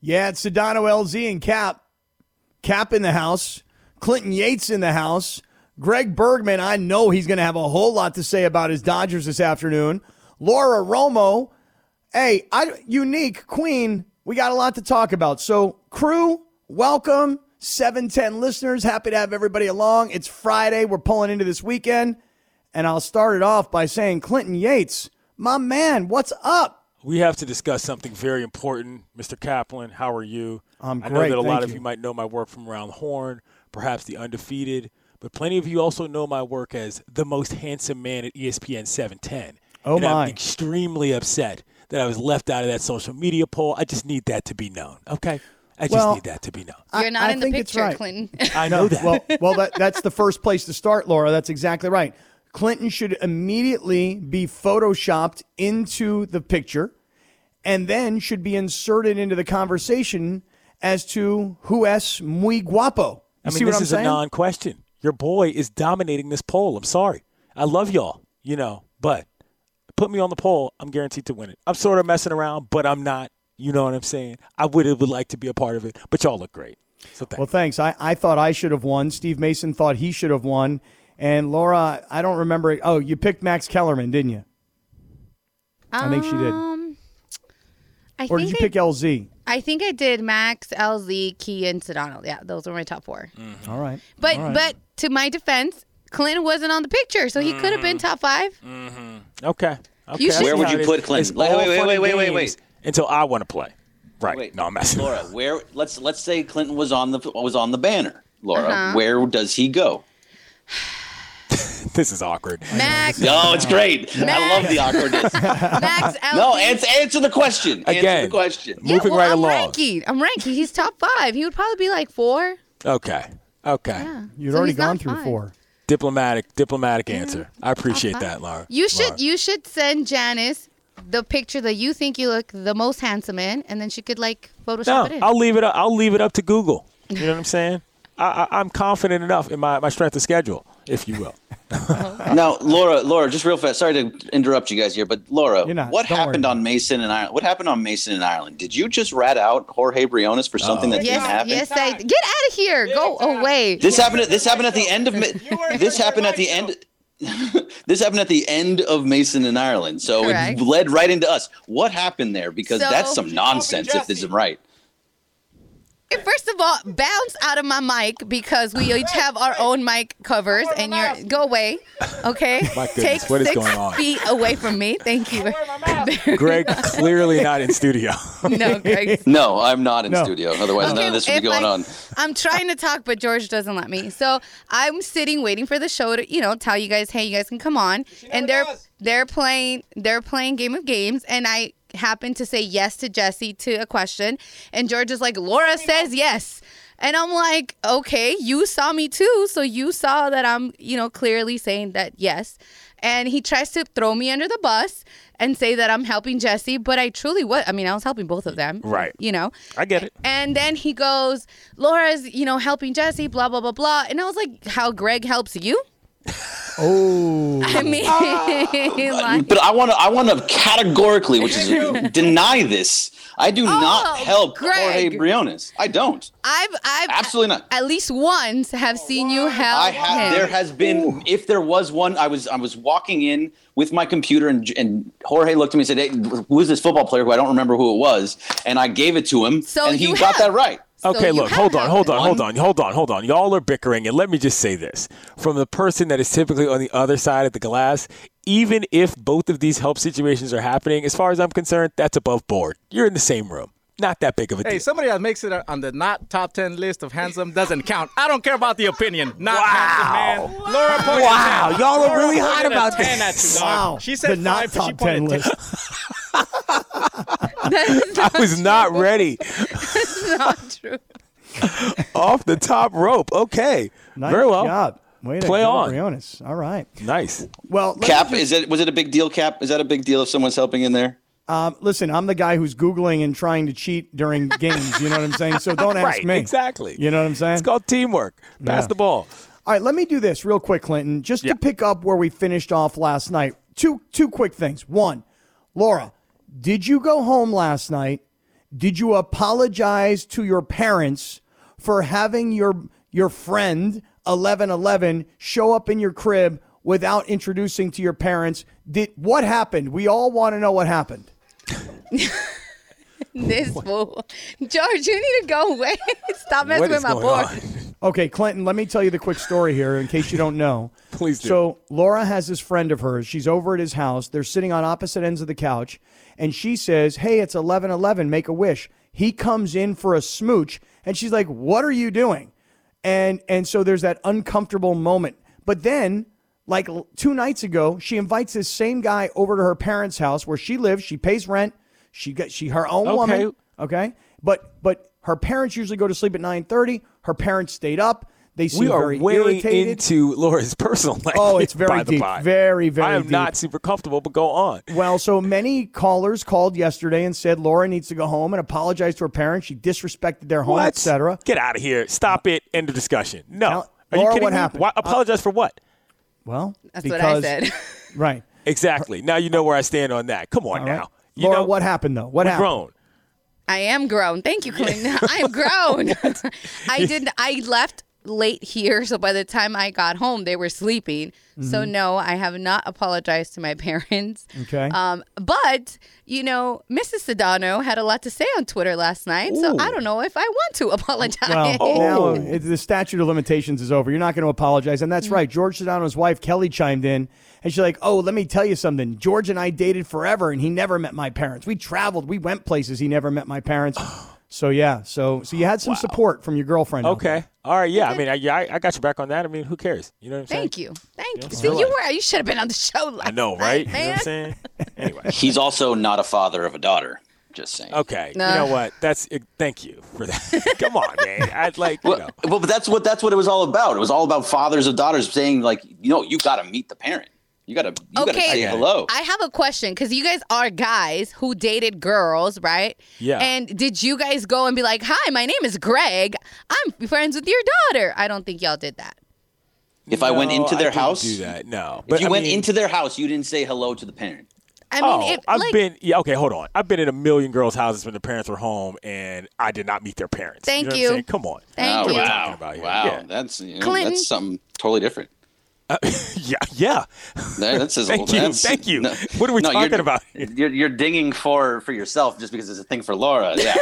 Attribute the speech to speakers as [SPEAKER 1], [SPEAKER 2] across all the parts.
[SPEAKER 1] Yeah, it's Sedano LZ and Kap. Kap in the house. Clinton Yates in the house. Greg Bergman, I know he's going to have a whole lot to say about his Dodgers this afternoon. Laura Romo. Hey, I, unique queen. We got a lot to talk about. So, crew, welcome. 710 listeners. Happy to have everybody along. It's Friday. We're pulling into this weekend. And I'll start it off by saying, Clinton Yates, my man, what's up?
[SPEAKER 2] We have to discuss something very important. Mr. Kaplan, how are you?
[SPEAKER 1] I'm
[SPEAKER 2] I
[SPEAKER 1] great.
[SPEAKER 2] know that a
[SPEAKER 1] thank
[SPEAKER 2] lot of
[SPEAKER 1] you.
[SPEAKER 2] you might know my work from around the horn, perhaps the undefeated, but plenty of you also know my work as the most handsome man at ESPN 710.
[SPEAKER 1] Oh,
[SPEAKER 2] and
[SPEAKER 1] my.
[SPEAKER 2] I'm extremely upset that I was left out of that social media poll. I just need that to be known. Okay, I just
[SPEAKER 1] Well,
[SPEAKER 2] need that to be known.
[SPEAKER 1] I-
[SPEAKER 3] You're not
[SPEAKER 1] I
[SPEAKER 3] in the picture,
[SPEAKER 1] right.
[SPEAKER 3] Clinton.
[SPEAKER 2] I know that.
[SPEAKER 1] Well, well, that, that's the first place to start, Laura. That's exactly right. Clinton should immediately be photoshopped into the picture and then should be inserted into the conversation as to who es muy guapo. You
[SPEAKER 2] I mean, this is
[SPEAKER 1] saying?
[SPEAKER 2] a non-question. Your boy is dominating this poll. I'm sorry. I love y'all, you know, but put me on the poll. I'm guaranteed to win it. I'm sort of messing around, but I'm not. You know what I'm saying? I would have would like to be a part of it, but y'all look great. So thank
[SPEAKER 1] well, thanks. I, I thought I should have won. Steve Mason thought he should have won. And Laura, I don't remember. Oh, you picked Max Kellerman, didn't you? I think she did.
[SPEAKER 3] Um, I
[SPEAKER 1] Or did
[SPEAKER 3] think
[SPEAKER 1] you
[SPEAKER 3] I,
[SPEAKER 1] pick LZ?
[SPEAKER 3] I think I did Max, LZ, Key, and Sedano. Yeah, those were my top four.
[SPEAKER 1] All right.
[SPEAKER 3] But
[SPEAKER 1] All right.
[SPEAKER 3] but to my defense, Clinton wasn't on the picture, so he could have been top five.
[SPEAKER 2] Okay. okay.
[SPEAKER 3] You should- Where
[SPEAKER 4] would you put Clinton?
[SPEAKER 2] It's
[SPEAKER 4] Wait, wait, wait, wait, wait, wait, wait.
[SPEAKER 2] Until I want to play. Right.
[SPEAKER 4] Wait,
[SPEAKER 2] no, I'm messing.
[SPEAKER 4] Laura, where? Let's let's say Clinton was on the was on the banner. Laura,
[SPEAKER 3] Uh-huh.
[SPEAKER 4] where does he go?
[SPEAKER 2] This is awkward.
[SPEAKER 3] Max,
[SPEAKER 4] Oh, it's great. I love the awkwardness.
[SPEAKER 3] Max, LZ.
[SPEAKER 4] no, answer, answer the question. Answer
[SPEAKER 2] Again.
[SPEAKER 4] the question.
[SPEAKER 3] Yeah,
[SPEAKER 2] Moving
[SPEAKER 3] well,
[SPEAKER 2] right
[SPEAKER 3] I'm
[SPEAKER 2] along.
[SPEAKER 3] ranking. I'm ranking. He's top five. He would probably be like four.
[SPEAKER 2] Okay. Okay.
[SPEAKER 3] Yeah.
[SPEAKER 1] You'd
[SPEAKER 3] So
[SPEAKER 1] already gone through
[SPEAKER 3] five.
[SPEAKER 1] four.
[SPEAKER 2] Diplomatic, diplomatic answer. I appreciate that, Laura.
[SPEAKER 3] You should
[SPEAKER 2] Laura.
[SPEAKER 3] you should send Janice the picture that you think you look the most handsome in, and then she could like Photoshop
[SPEAKER 2] No,
[SPEAKER 3] it in.
[SPEAKER 2] I'll leave it. Up, I'll leave it up to Google. You know what I'm saying? I, I, I'm confident enough in my, my strength of schedule, if you will.
[SPEAKER 4] Now, Laura, Laura, just real fast. Sorry to interrupt you guys here, but Laura,
[SPEAKER 1] not.
[SPEAKER 4] what
[SPEAKER 1] Don't worry
[SPEAKER 4] happened on Mason and Ireland? What happened on Mason and Ireland? Did you just rat out Jorge Briones for something that didn't happen?
[SPEAKER 3] yes, I get out of here. Go away.
[SPEAKER 4] This happened. At, this happened at the end of. This happened at the end. this happened at the end of Mason and Ireland, so
[SPEAKER 3] Correct.
[SPEAKER 4] it led right into us. What happened there? Because
[SPEAKER 3] So-
[SPEAKER 4] that's some nonsense if this is right.
[SPEAKER 3] First of all, bounce out of my mic because we each have our own mic covers, and you're go away. Okay,
[SPEAKER 2] My goodness,
[SPEAKER 3] take
[SPEAKER 2] what is
[SPEAKER 3] six
[SPEAKER 2] going on?
[SPEAKER 3] feet away from me. Thank you.
[SPEAKER 2] Greg clearly not in studio.
[SPEAKER 3] no, Greg.
[SPEAKER 4] No, I'm not in
[SPEAKER 1] No.
[SPEAKER 4] studio. Otherwise, none of this would
[SPEAKER 3] if
[SPEAKER 4] be going
[SPEAKER 3] I-
[SPEAKER 4] on.
[SPEAKER 3] I'm trying to talk, but George doesn't let me. So I'm sitting waiting for the show to, you know, tell you guys, hey, you guys can come on. And they're they're playing they're playing Game of Games, and I happen to say yes to Jesse to a question, and George is like, Laura says yes. And I'm like, okay, you saw me too, so you saw that I'm, you know, clearly saying that yes. And he tries to throw me under the bus and say that I'm helping Jesse, but I truly was. I mean, I was helping both of them.
[SPEAKER 2] Right.
[SPEAKER 3] You know.
[SPEAKER 2] I get it.
[SPEAKER 3] And then he goes, Laura's, you know, helping Jesse, blah, blah, blah, blah. And I was like, how Greg helps you?
[SPEAKER 1] Oh.
[SPEAKER 3] I mean, ah. like,
[SPEAKER 4] But I want to. I want to categorically, which is deny this. I do oh, not help
[SPEAKER 3] Greg.
[SPEAKER 4] Jorge Briones. I don't.
[SPEAKER 3] I've, I've
[SPEAKER 4] Absolutely not.
[SPEAKER 3] At least once have seen you help
[SPEAKER 4] I have.
[SPEAKER 3] him.
[SPEAKER 4] There has been. If there was one, I was. I was walking in with my computer, and and Jorge looked at me and said, "Hey, who's this football player who I don't remember who it was?" And I gave it to him,
[SPEAKER 3] So
[SPEAKER 4] and he
[SPEAKER 3] you
[SPEAKER 4] got
[SPEAKER 3] have.
[SPEAKER 4] that right.
[SPEAKER 3] So
[SPEAKER 2] Okay,
[SPEAKER 3] you
[SPEAKER 2] look, hold on, hold on, hold on, hold on, hold on. Y'all are bickering, and let me just say this. From the person that is typically on the other side of the glass, even if both of these help situations are happening, as far as I'm concerned, that's above board. You're in the same room. Not that big of a
[SPEAKER 5] Hey,
[SPEAKER 2] deal.
[SPEAKER 5] somebody that makes it on the not top 10 list of handsome doesn't count. I don't care about the opinion. Not
[SPEAKER 2] Wow.
[SPEAKER 5] handsome, man. Laura pointed
[SPEAKER 2] Wow,
[SPEAKER 5] a 10.
[SPEAKER 2] y'all are
[SPEAKER 5] Laura
[SPEAKER 2] really hot about
[SPEAKER 5] 10
[SPEAKER 2] this.
[SPEAKER 5] You.
[SPEAKER 1] Wow.
[SPEAKER 5] She said
[SPEAKER 1] the not
[SPEAKER 5] five,
[SPEAKER 1] top 10 list.
[SPEAKER 3] That
[SPEAKER 2] I was not ready.
[SPEAKER 3] is not true.
[SPEAKER 2] Off the top rope. Okay.
[SPEAKER 1] Nice
[SPEAKER 2] Very well.
[SPEAKER 1] job. Way to
[SPEAKER 2] Play
[SPEAKER 1] go,
[SPEAKER 2] on.
[SPEAKER 1] Briones. All right.
[SPEAKER 2] Nice.
[SPEAKER 1] Well,
[SPEAKER 4] Kap
[SPEAKER 1] just-
[SPEAKER 4] is it? Was it a big deal? Kap is that a big deal if someone's helping in there?
[SPEAKER 1] Um, listen, I'm the guy who's Googling and trying to cheat during games. You know what I'm saying? So don't ask
[SPEAKER 2] Right,
[SPEAKER 1] me.
[SPEAKER 2] exactly.
[SPEAKER 1] You know what I'm saying?
[SPEAKER 2] It's called teamwork. Pass
[SPEAKER 1] Yeah.
[SPEAKER 2] the ball.
[SPEAKER 1] All right, let me do this real quick, Clinton, just
[SPEAKER 2] Yeah.
[SPEAKER 1] to pick up where we finished off last night. Two two quick things. One, Laura, did you go home last night? Did you apologize to your parents for having your your friend 1111 show up in your crib without introducing to your parents? Did what happened? We all want to know what happened.
[SPEAKER 3] This fool. George, you need to go away. Stop messing
[SPEAKER 2] What
[SPEAKER 3] with my
[SPEAKER 2] going
[SPEAKER 3] board.
[SPEAKER 1] Okay, Clinton, let me tell you the quick story here in case you don't know.
[SPEAKER 2] Please do.
[SPEAKER 1] So, Laura has this friend of hers. She's over at his house. They're sitting on opposite ends of the couch, and she says, Hey, it's 1111, make a wish. He comes in for a smooch, and she's like, What are you doing? And, and so there's that uncomfortable moment. But then, like two nights ago, she invites this same guy over to her parents' house where she lives. She pays rent. She got she her own
[SPEAKER 2] Okay.
[SPEAKER 1] woman. Okay, but but her parents usually go to sleep at nine thirty. Her parents stayed up. They seem
[SPEAKER 2] We are
[SPEAKER 1] very
[SPEAKER 2] way
[SPEAKER 1] irritated.
[SPEAKER 2] into Laura's personal life.
[SPEAKER 1] Oh, it's very
[SPEAKER 2] by the
[SPEAKER 1] deep.
[SPEAKER 2] by.
[SPEAKER 1] Very, very
[SPEAKER 2] I am
[SPEAKER 1] deep.
[SPEAKER 2] not super comfortable, but go on.
[SPEAKER 1] Well, so many callers called yesterday and said Laura needs to go home and apologize to her parents. She disrespected their home, etc.
[SPEAKER 2] Get out of here. Stop it. End of discussion. No.
[SPEAKER 1] Now,
[SPEAKER 2] are
[SPEAKER 1] Laura,
[SPEAKER 2] you kidding
[SPEAKER 1] what
[SPEAKER 2] me?
[SPEAKER 1] happened?
[SPEAKER 2] Why, uh, apologize for what?
[SPEAKER 1] Well,
[SPEAKER 3] That's
[SPEAKER 1] because,
[SPEAKER 3] what I said.
[SPEAKER 1] Right.
[SPEAKER 2] Exactly. Now you know where I stand on that. Come on
[SPEAKER 1] All
[SPEAKER 2] now.
[SPEAKER 1] right.
[SPEAKER 2] You
[SPEAKER 1] Laura,
[SPEAKER 2] know,
[SPEAKER 1] what happened though? What
[SPEAKER 2] we're
[SPEAKER 1] happened?
[SPEAKER 2] grown.
[SPEAKER 3] I am grown. Thank you, Clinton. I am grown. I didn't. I left late here, so by the time I got home, they were sleeping. So
[SPEAKER 1] Mm-hmm.
[SPEAKER 3] no, I have not apologized to my parents.
[SPEAKER 1] Okay.
[SPEAKER 3] Um, but you know, Mrs. Sedano had a lot to say on Twitter last night, so I don't know if I want to apologize.
[SPEAKER 1] Well,
[SPEAKER 2] Oh.
[SPEAKER 1] now it, the statute of limitations is over. You're not going to apologize. And that's right. George Sedano's wife, Kelly, chimed in. And she's like, oh, let me tell you something. George and I dated forever, and he never met my parents. We traveled. We went places. He never met my parents. So, yeah. So so you had some support from your girlfriend.
[SPEAKER 2] Okay. All right. Yeah. I mean, I, yeah, I, I got you back on that. I mean, who cares? You know what I'm saying?
[SPEAKER 3] Thank you, thank you.
[SPEAKER 2] Yeah.
[SPEAKER 3] See, you were you should have been on the show last
[SPEAKER 2] I know,
[SPEAKER 3] night,
[SPEAKER 2] right? You know
[SPEAKER 3] man.
[SPEAKER 2] what I'm saying? Anyway.
[SPEAKER 4] He's also not a father of a daughter. Just saying.
[SPEAKER 2] Okay.
[SPEAKER 3] Nah.
[SPEAKER 2] You know what? That's uh, thank you for that. Come on, man. I'd like you
[SPEAKER 4] Well,
[SPEAKER 2] know.
[SPEAKER 4] well, but that's what that's what it was all about. It was all about fathers of daughters saying like, you know, you got to meet the parent. You got to you got to
[SPEAKER 3] Okay.
[SPEAKER 4] say hello.
[SPEAKER 3] I have a question because you guys are guys who dated girls, right?
[SPEAKER 2] Yeah.
[SPEAKER 3] And did you guys go and be like, "Hi, my name is Greg. I'm friends with your daughter"? I don't think y'all did that.
[SPEAKER 4] if I went
[SPEAKER 2] No,
[SPEAKER 4] into
[SPEAKER 2] I
[SPEAKER 4] their
[SPEAKER 2] didn't
[SPEAKER 4] house,
[SPEAKER 2] do that. No.
[SPEAKER 4] if you
[SPEAKER 2] I
[SPEAKER 4] went
[SPEAKER 2] mean-
[SPEAKER 4] into their house, you didn't say hello to the parent.
[SPEAKER 3] I mean,
[SPEAKER 2] oh,
[SPEAKER 3] it,
[SPEAKER 2] I've
[SPEAKER 3] like,
[SPEAKER 2] been yeah. Okay, hold on. I've been in a million girls' houses when the parents were home, and I did not meet their parents.
[SPEAKER 3] Thank
[SPEAKER 2] you. Know
[SPEAKER 3] you.
[SPEAKER 2] What I'm saying? Come on.
[SPEAKER 3] Thank
[SPEAKER 4] oh,
[SPEAKER 3] you.
[SPEAKER 4] wow,
[SPEAKER 2] about
[SPEAKER 4] wow,
[SPEAKER 2] Yeah.
[SPEAKER 4] that's you know, that's something totally different.
[SPEAKER 2] Uh, yeah.
[SPEAKER 4] Yeah. That's his,
[SPEAKER 2] Thank you,
[SPEAKER 4] that's-
[SPEAKER 2] thank you. What are we talking
[SPEAKER 4] you're-
[SPEAKER 2] about?
[SPEAKER 4] You're, you're dinging for for yourself just because it's a thing for Laura. Yeah,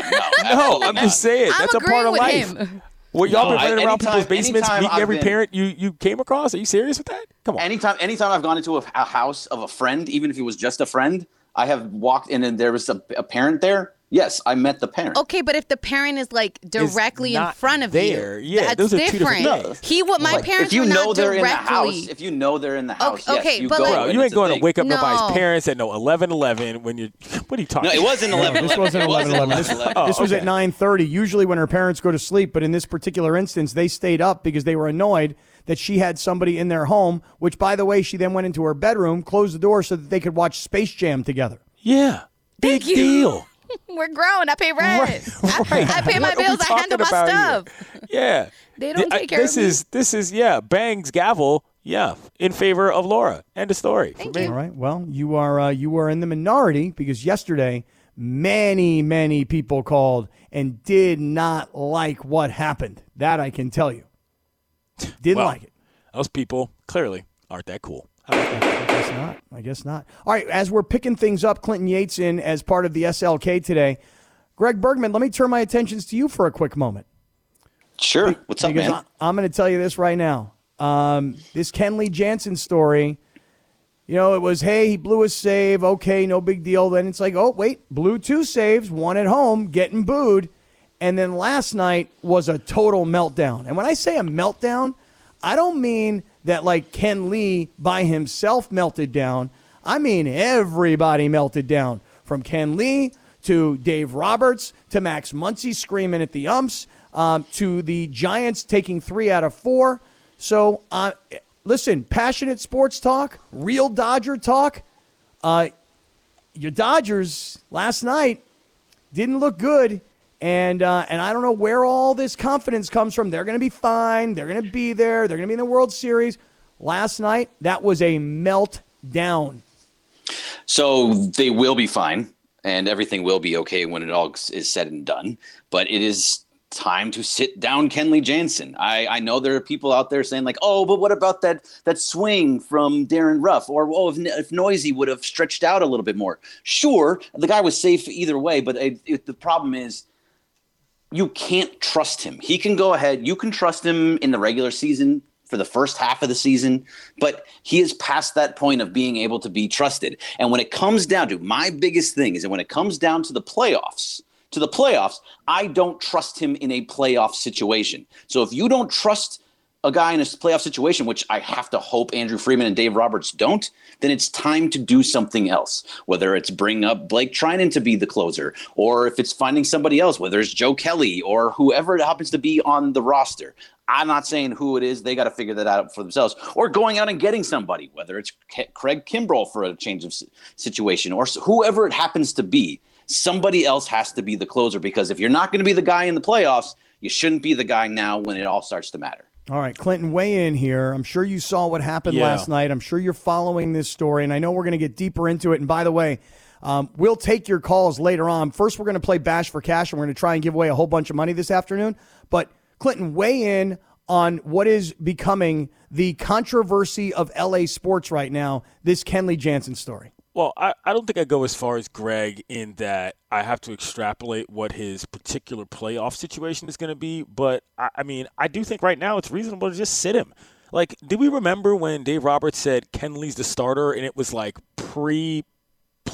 [SPEAKER 4] no,
[SPEAKER 2] No, I'm
[SPEAKER 4] not.
[SPEAKER 2] just saying
[SPEAKER 3] I'm
[SPEAKER 2] that's a part of
[SPEAKER 3] with
[SPEAKER 2] life.
[SPEAKER 3] him.
[SPEAKER 2] Well, y'all
[SPEAKER 4] No,
[SPEAKER 2] been
[SPEAKER 4] I-
[SPEAKER 2] running around
[SPEAKER 4] anytime-
[SPEAKER 2] people's basements, meeting
[SPEAKER 4] I've
[SPEAKER 2] every
[SPEAKER 4] been-
[SPEAKER 2] parent you you came across. Are you serious with that? Come on.
[SPEAKER 4] Anytime, anytime I've gone into a, a house of a friend, even if it was just a friend, I have walked in and there was a, a parent there. Yes, I met the parent.
[SPEAKER 3] Okay, but if the parent is like directly in front of
[SPEAKER 2] there.
[SPEAKER 3] you,
[SPEAKER 2] Yeah,
[SPEAKER 3] that's
[SPEAKER 2] those are two different
[SPEAKER 3] different.
[SPEAKER 2] things.
[SPEAKER 3] He would. My
[SPEAKER 4] Like,
[SPEAKER 3] parents
[SPEAKER 4] if you
[SPEAKER 3] were
[SPEAKER 4] know
[SPEAKER 3] not
[SPEAKER 4] they're
[SPEAKER 3] directly.
[SPEAKER 4] in the house, if you know they're in the house,
[SPEAKER 3] Okay,
[SPEAKER 4] yes, you
[SPEAKER 3] but
[SPEAKER 4] go.
[SPEAKER 3] like-
[SPEAKER 2] Bro, you ain't
[SPEAKER 4] a
[SPEAKER 2] going to wake up
[SPEAKER 3] No.
[SPEAKER 2] nobody's parents at no 11 11 when you. What are you talking
[SPEAKER 4] No, it wasn't eleven.
[SPEAKER 1] This wasn't
[SPEAKER 4] It
[SPEAKER 1] 11 11. This,
[SPEAKER 4] 11.
[SPEAKER 1] this was at 9:30. Usually when her parents go to sleep, but in this particular instance, they stayed up because they were annoyed that she had somebody in their home, which by the way, she then went into her bedroom, closed the door so that they could watch Space Jam together.
[SPEAKER 2] Yeah. Big
[SPEAKER 3] Thank you.
[SPEAKER 2] deal.
[SPEAKER 3] We're grown. I pay rent.
[SPEAKER 2] Right,
[SPEAKER 3] I,
[SPEAKER 2] right.
[SPEAKER 3] I pay my
[SPEAKER 2] What
[SPEAKER 3] bills. I handle my stuff.
[SPEAKER 2] here? Yeah.
[SPEAKER 3] They don't
[SPEAKER 2] Th-
[SPEAKER 3] take care
[SPEAKER 2] this
[SPEAKER 3] of me.
[SPEAKER 2] is this is yeah, bangs gavel, yeah, in favor of Laura. End of story. for
[SPEAKER 3] Thank
[SPEAKER 2] me.
[SPEAKER 3] you.
[SPEAKER 1] All right. Well, you are uh, you are in the minority because yesterday many many people called and did not like what happened. That I can tell you. Didn't
[SPEAKER 2] Well,
[SPEAKER 1] like it.
[SPEAKER 2] Those people clearly aren't that cool. How about that?
[SPEAKER 1] I guess not. I guess not. All right. As we're picking things up, Clinton Yates in as part of the SLK today. Greg Bergman, let me turn my attentions to you for a quick moment.
[SPEAKER 4] Sure. What's up,
[SPEAKER 1] because
[SPEAKER 4] man?
[SPEAKER 1] I, am going to tell you this right now. Um, this Kenley Jansen story, you know, it was, hey, he blew a save. Okay, no big deal. Then it's like, oh, wait, blew two saves, one at home, getting booed. And then last night was a total meltdown. And when I say a meltdown, I don't mean that like Kenley by himself melted down. I mean everybody melted down from Kenley to Dave Roberts to Max Muncy screaming at the umps um, to the Giants taking three out of four. So, uh, listen, passionate sports talk, real Dodger talk. Uh, your Dodgers last night didn't look good. And uh, and I don't know where all this confidence comes from. They're going to be fine. They're going to be there. They're going to be in the World Series. Last night, that was a meltdown.
[SPEAKER 4] So they will be fine. and everything will be okay when it all is said and done. But it is time to sit down Kenley Jansen. I, I know there are people out there saying like, oh, but what about that that swing from Darin Ruf? Or oh, if, if Neuse would have stretched out a little bit more. Sure, the guy was safe either way, but it, it, the problem is you can't trust him. He can go ahead. You can trust him in the regular season for the first half of the season, but he is past that point of being able to be trusted. And when it comes down to my biggest thing is that when it comes down to the playoffs, to the playoffs, I don't trust him in a playoff situation. So if you don't trust a guy in a playoff situation, which I have to hope Andrew Friedman and Dave Roberts don't, then it's time to do something else. Whether it's bring up Blake Treinen to be the closer, or if it's finding somebody else, whether it's Joe Kelly or whoever it happens to be on the roster. I'm not saying who it is; they got to figure that out for themselves. Or going out and getting somebody, whether it's Craig Kimbrel for a change of situation, or whoever it happens to be somebody else has to be the closer because if you're not going to be the guy in the playoffs, you shouldn't be the guy now when it all starts to matter.
[SPEAKER 1] All right, Clinton, weigh in here. I'm sure you saw what happened
[SPEAKER 2] Yeah.
[SPEAKER 1] last night. I'm sure you're following this story, and I know we're going to get deeper into it. And by the way, um, we'll take your calls later on. First, we're going to play Bash for Cash, and we're going to try and give away a whole bunch of money this afternoon. But Clinton, weigh in on what is becoming the controversy of LA sports right now. This Kenley Jansen story.
[SPEAKER 2] Well, I, I don't think I go as far as Greg in that I have to extrapolate what his particular playoff situation is going to be. But I, I mean, I do think right now it's reasonable to just sit him. Like, do we remember when Dave Roberts said Kenley's the starter and it was like pre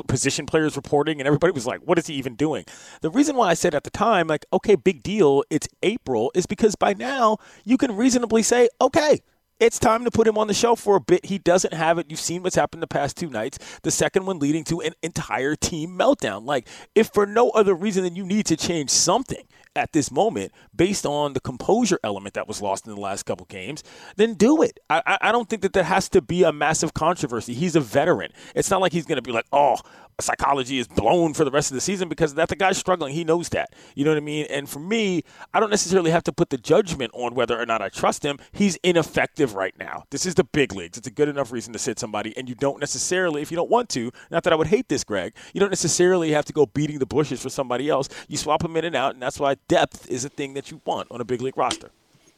[SPEAKER 2] position players reporting and everybody was like, what is he even doing? The reason why I said at the time, like, okay, big deal, it's April, is because by now you can reasonably say, okay, it's time to put him on the shelf for a bit. He doesn't have it. You've seen what's happened the past two nights. The second one leading to an entire team meltdown. Like, if for no other reason than you need to change something at this moment based on the composure element that was lost in the last couple games, then do it. I, I- don't think that there has to be a massive controversy. He's a veteran. It's not like he's going to be like, oh, psychology is blown for the rest of the season because that the guy's struggling. He knows that. You know what I mean? And for me, I don't necessarily have to put the judgment on whether or not I trust him. He's ineffective right now. This is the big leagues. It's a good enough reason to sit somebody, and you don't necessarily, if you don't want to, not that I would hate this, Greg, you don't necessarily have to go beating the bushes for somebody else. You swap them in and out, and that's why depth is a thing that you want on a big league roster.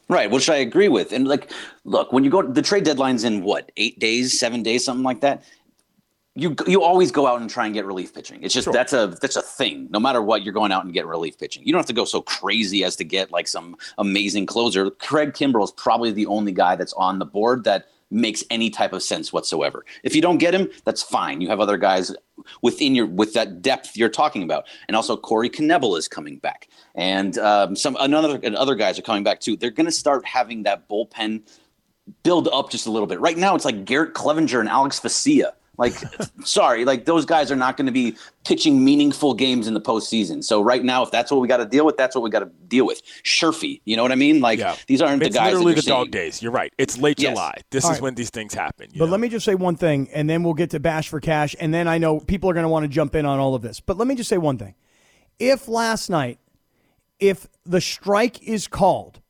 [SPEAKER 4] Right, which I agree with. And like, look, when you go, the trade deadline's in what eight days, seven days, something like that. You you always go out and try and get relief pitching. It's just that's a that's a thing. No matter what, you're going out and getting relief pitching. You don't have to go so crazy as to get like some amazing closer. Craig Kimbrel is probably the only guy that's on the board that makes any type of sense whatsoever. If you don't get him, that's fine. You have other guys within your with that depth you're talking about, and also Corey Knebel is coming back, and um, some another and other guys are coming back too. They're going to start having that bullpen build up just a little bit. Right now, it's like Garrett Cleavinger and Alex Vesia. Like, sorry, like those guys are not going to be pitching meaningful games in the postseason. So right now, if that's what we got to deal with, that's what we got to deal with. Sherfy, you know what I mean? Like these aren't
[SPEAKER 2] it's
[SPEAKER 4] the guys.
[SPEAKER 2] literally
[SPEAKER 4] that
[SPEAKER 2] the
[SPEAKER 4] you're
[SPEAKER 2] dog
[SPEAKER 4] seeing.
[SPEAKER 2] days. You're right. It's late
[SPEAKER 4] Yes.
[SPEAKER 2] July. This
[SPEAKER 1] All
[SPEAKER 2] is
[SPEAKER 1] right.
[SPEAKER 2] when these things happen.
[SPEAKER 1] But
[SPEAKER 2] know?
[SPEAKER 1] let me just say one thing, and then we'll get to Bash for Cash, and then I know people are going to want to jump in on all of this. But let me just say one thing. If last night, if the strike is called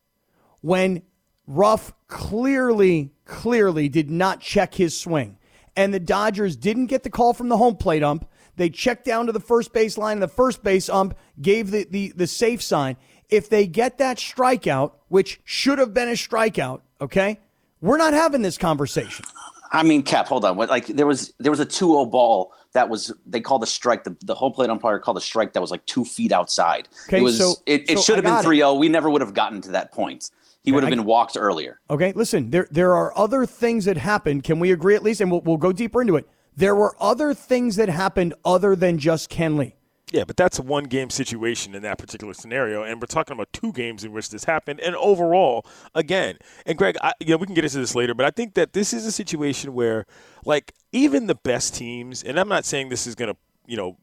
[SPEAKER 1] when Ruf clearly, clearly did not check his swing, and the Dodgers didn't get the call from the home plate ump, they checked down to the first base line, and the first base ump gave the, the, the safe sign. If they get that strikeout, which should have been a strikeout, okay, we're not having this conversation.
[SPEAKER 4] I mean, Kap, hold on. What like there was there was a 2-0 ball that was they called a strike. The, the home plate umpire called a strike that was like two feet outside.
[SPEAKER 1] Okay,
[SPEAKER 4] it was
[SPEAKER 1] so-
[SPEAKER 4] it, it
[SPEAKER 1] so
[SPEAKER 4] should have been
[SPEAKER 1] got
[SPEAKER 4] 3-0. We never would have gotten to that point. He would have been walked earlier.
[SPEAKER 1] Okay, listen, there there are other things that happened. Can we agree at least? And we'll, we'll go deeper into it. There were other things that happened other than just Kenley.
[SPEAKER 2] Yeah, but that's a one game situation in that particular scenario, and we're talking about two games in which this happened. And overall, again, and Greg, I, you know, we can get into this later, but I think that this is a situation where, like, even the best teams, and I'm not saying this is going to, you know,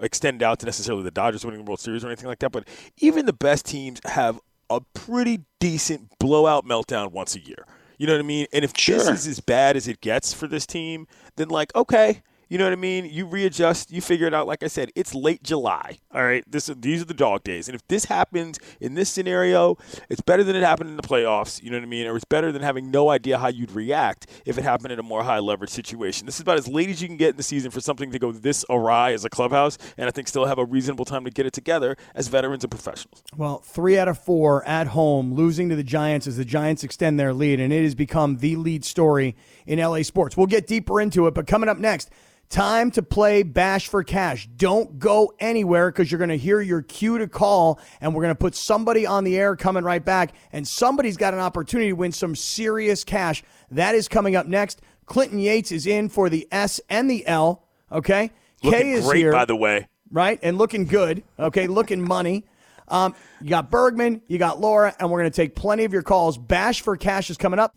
[SPEAKER 2] extend out to necessarily the Dodgers winning the World Series or anything like that, but even the best teams have a pretty decent blowout meltdown once a year. You know what I mean? And if this is as bad as it gets for this team, then like, okay, You know what I mean? You readjust, you figure it out. Like I said, it's late July. All right, this these are the dog days, and if this happens in this scenario, it's better than it happened in the playoffs. You know what I mean? Or it's better than having no idea how you'd react if it happened in a more high leverage situation. This is about as late as you can get in the season for something to go this awry as a clubhouse, and I think still have a reasonable time to get it together as veterans and professionals.
[SPEAKER 1] Well, three out of four at home, losing to the Giants as the Giants extend their lead, and it has become the lead story in LA sports. We'll get deeper into it, but coming up next. Time to play Bash for Cash. Don't go anywhere because you're going to hear your cue to call, and we're going to put somebody on the air coming right back, and somebody's got an opportunity to win some serious cash. That is coming up next. Clinton Yates is in for the S and the L. Okay,
[SPEAKER 2] Looking
[SPEAKER 1] K is
[SPEAKER 2] great,
[SPEAKER 1] here,
[SPEAKER 2] by the way.
[SPEAKER 1] right, and looking good. Okay, looking money. Um, you got Bergman, you got Laura, and we're going to take plenty of your calls. Bash for Cash is coming up.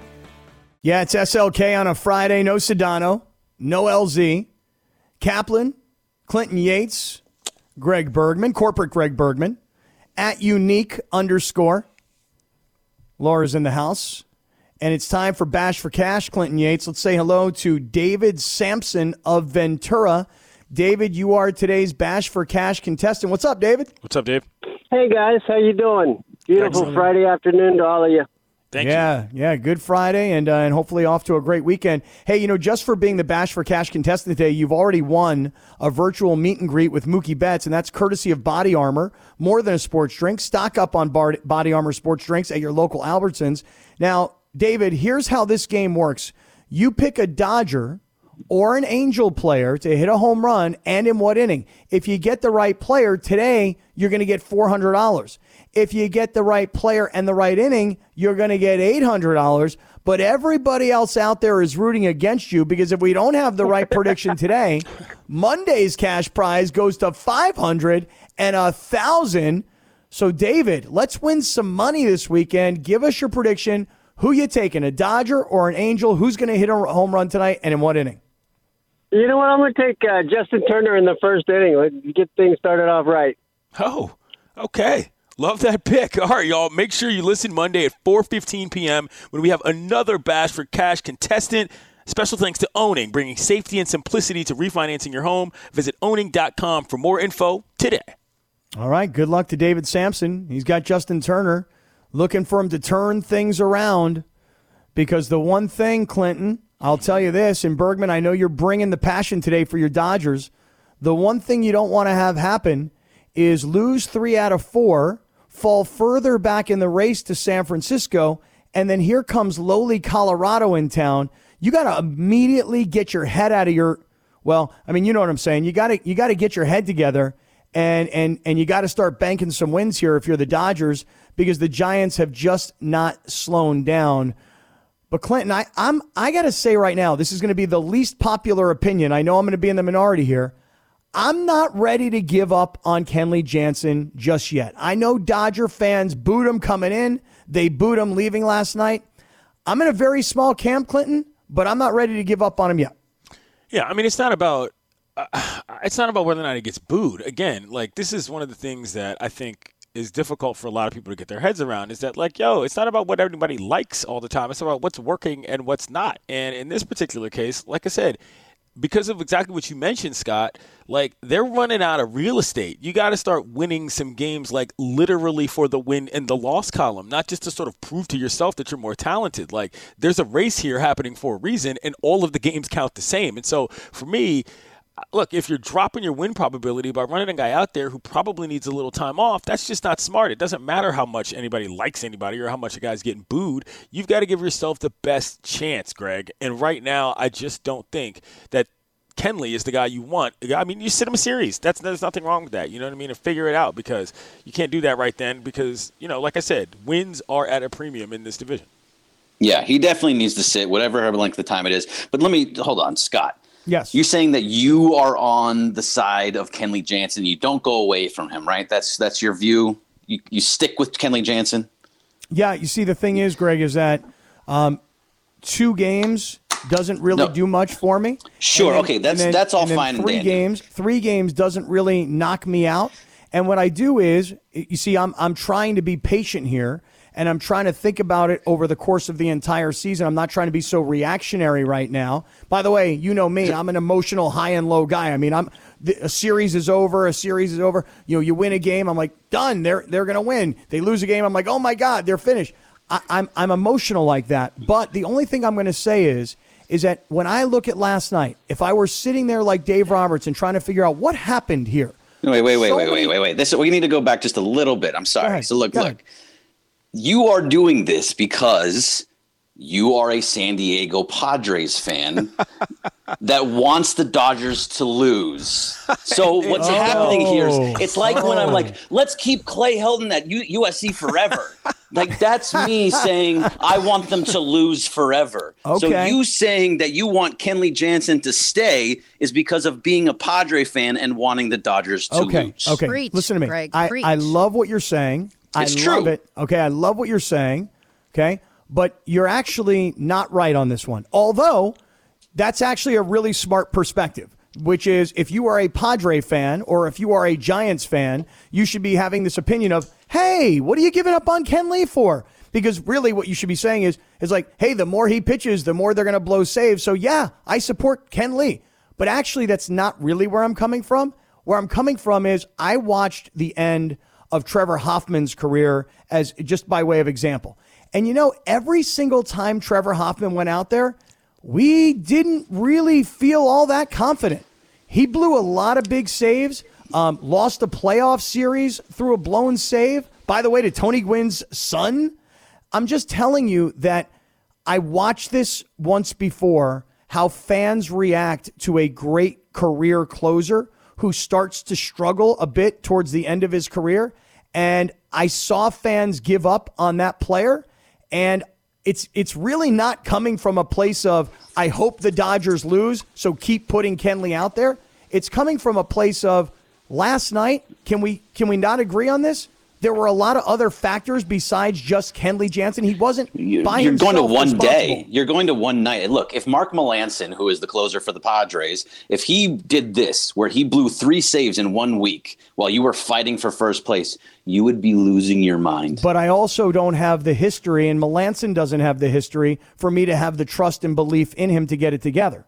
[SPEAKER 1] Yeah, it's SLK on a Friday. No Sedano, no LZ. Kaplan, Clinton Yates, Greg Bergman, corporate Greg Bergman, at unique underscore. Laura's in the house. And it's time for Bash for Cash, Clinton Yates. Let's say hello to David Sampson of Ventura. David, you are today's Bash for Cash contestant. What's up, David?
[SPEAKER 2] What's up, Dave?
[SPEAKER 6] Hey guys, how you doing? Beautiful
[SPEAKER 2] Excellent.
[SPEAKER 6] Friday afternoon to all of you.
[SPEAKER 2] Thank you.
[SPEAKER 1] yeah, yeah, good Friday, and uh, and hopefully off to a great weekend. Hey, you know, just for being the Bash for Cash contestant today, you've already won a virtual meet and greet with Mookie Betts, and that's courtesy of Body Armor. More than a sports drink, stock up on Bar- Body Armor sports drinks at your local Albertsons. Now, David, here's how this game works: you pick a Dodger or an Angel player to hit a home run, and in what inning. If you get the right player today, you're going to get four hundred dollars. If you get the right player and the right inning, you're going to get $800. But everybody else out there is rooting against you because if we don't have the right prediction today, Monday's cash prize goes to 500 and a 1000. So David, let's win some money this weekend. Give us your prediction. Who you taking, a Dodger or an Angel? Who's going to hit a home run tonight and in what inning?
[SPEAKER 6] You know what? I'm going to take uh, Justin Turner in the first inning. Let's get things started off right.
[SPEAKER 2] Oh, okay. Love that pick. All right, y'all. Make sure you listen Monday at 4:15 p.m. when we have another Bash for Cash contestant. Special thanks to Owning, bringing safety and simplicity to refinancing your home. Visit owning.com for more info today.
[SPEAKER 1] All right. Good luck to David Sampson. He's got Justin Turner looking for him to turn things around because the one thing, Clinton, I'll tell you this, and Bergman, I know you're bringing the passion today for your Dodgers. The one thing you don't want to have happen is lose three out of four, fall further back in the race to San Francisco, and then here comes lowly Colorado in town. You got to immediately get your head out of your well, I mean, you know what I'm saying. You got to you got to get your head together and and and you got to start banking some wins here if you're the Dodgers because the Giants have just not slowed down. But Clinton, I, I'm I got to say right now, this is going to be the least popular opinion. I know I'm going to be in the minority here. I'm not ready to give up on Kenley Jansen just yet. I know Dodger fans booed him coming in. They booed him leaving last night. I'm in a very small camp, Clinton, but I'm not ready to give up on him yet.
[SPEAKER 2] Yeah, I mean, it's not about uh, it's not about whether or not he gets booed. Again, like this is one of the things that I think is difficult for a lot of people to get their heads around. Is that like, yo, it's not about what everybody likes all the time. It's about what's working and what's not. And in this particular case, like I said, because of exactly what you mentioned, Scott, like they're running out of real estate. You got to start winning some games, like literally for the win in the loss column, not just to sort of prove to yourself that you're more talented. Like there's a race here happening for a reason, and all of the games count the same. And so for me, look, if you're dropping your win probability by running a guy out there who probably needs a little time off, that's just not smart. It doesn't matter how much anybody likes anybody or how much a guy's getting booed. You've got to give yourself the best chance, Greg. And right now, I just don't think that Kenley is the guy you want. I mean, you sit him a series. That's there's nothing wrong with that. You know what I mean? And figure it out because you can't do that right then because you know, like I said, wins are at a premium in this division.
[SPEAKER 4] Yeah, he definitely needs to sit whatever length of time it is. But let me hold on, Scott.
[SPEAKER 1] Yes.
[SPEAKER 4] You're saying that you are on the side of Kenley Jansen. You don't go away from him, right? That's that's your view. You, you stick with Kenley Jansen.
[SPEAKER 1] Yeah, you see, the thing is, Greg, is that um, two games doesn't really
[SPEAKER 4] No.
[SPEAKER 1] do much for me.
[SPEAKER 4] Sure,
[SPEAKER 1] And
[SPEAKER 4] okay,
[SPEAKER 1] and
[SPEAKER 4] that's- that's all
[SPEAKER 1] and
[SPEAKER 4] fine
[SPEAKER 1] Three
[SPEAKER 4] dandy.
[SPEAKER 1] games, three games doesn't really knock me out. And what I do is, you see, I'm I'm trying to be patient here, and I'm trying to think about it over the course of the entire season. I'm not trying to be so reactionary right now. By the way, you know me, I'm an emotional high and low guy. I mean, I'm the, a series is over, a series is over. You know, you win a game, I'm like, done. They're they're gonna win. They lose a game, I'm like, oh my god, they're finished. I, I'm I'm emotional like that. But the only thing I'm going to say is is that when I look at last night, if I were sitting there like Dave Roberts and trying to figure out what happened here,
[SPEAKER 4] Wait, wait, wait,
[SPEAKER 1] So
[SPEAKER 4] wait, wait, wait, wait. This we need to go back just a little bit. I'm sorry.
[SPEAKER 1] ahead,
[SPEAKER 4] So look, look.
[SPEAKER 1] ahead.
[SPEAKER 4] You are doing this because you are a San Diego Padres fan that wants the Dodgers to lose. So what's oh. happening here is
[SPEAKER 1] Oh.
[SPEAKER 4] it's like when I'm like, oh. let's keep Clay Helton at U- USC forever. like that's me saying I want them to lose forever. So you saying that you want Kenley Jansen to stay is because of being a Padre fan and wanting the Dodgers to
[SPEAKER 1] okay,
[SPEAKER 4] lose.
[SPEAKER 1] okay,
[SPEAKER 3] Preach,
[SPEAKER 1] listen to me.
[SPEAKER 3] Greg,
[SPEAKER 1] I. I love what you're saying.
[SPEAKER 4] It's
[SPEAKER 1] I love
[SPEAKER 4] true.
[SPEAKER 1] it. Okay, I love what you're saying. Okay, but you're actually not right on this one. Although that's actually a really smart perspective. Which is, if you are a Padre fan or if you are a Giants fan, you should be having this opinion of, hey, what are you giving up on Kenley for? Because really, what you should be saying is, is like, hey, the more he pitches, the more they're going to blow saves. So yeah, I support Kenley. But actually, that's not really where I'm coming from. Where I'm coming from is, I watched the end of Trevor Hoffman's career as just by way of example. And you know, every single time Trevor Hoffman went out there, we didn't really feel all that confident. He blew a lot of big saves, um, lost a playoff series through a blown save. By the way, to Tony Gwynn's son. I'm just telling you that I watched this once before how fans react to a great career closer who starts to struggle a bit towards the end of his career. And I saw fans give up on that player. And it's it's really not coming from a place of I hope the Dodgers lose, so keep putting Kenley out there. It's coming from a place of last night. Can we can we not agree on this? There were a lot of other factors besides just Kenley Jansen. He wasn't
[SPEAKER 4] You-
[SPEAKER 1] by
[SPEAKER 4] You're going to one day. You're going to one night. Look, if Mark Melancon, who is the closer for the Padres, if he did this, where he blew three saves in one week while you were fighting for first place, you would be losing your mind.
[SPEAKER 1] But I also don't have the history, and Melancon doesn't have the history for me to have the trust and belief in him to get it together.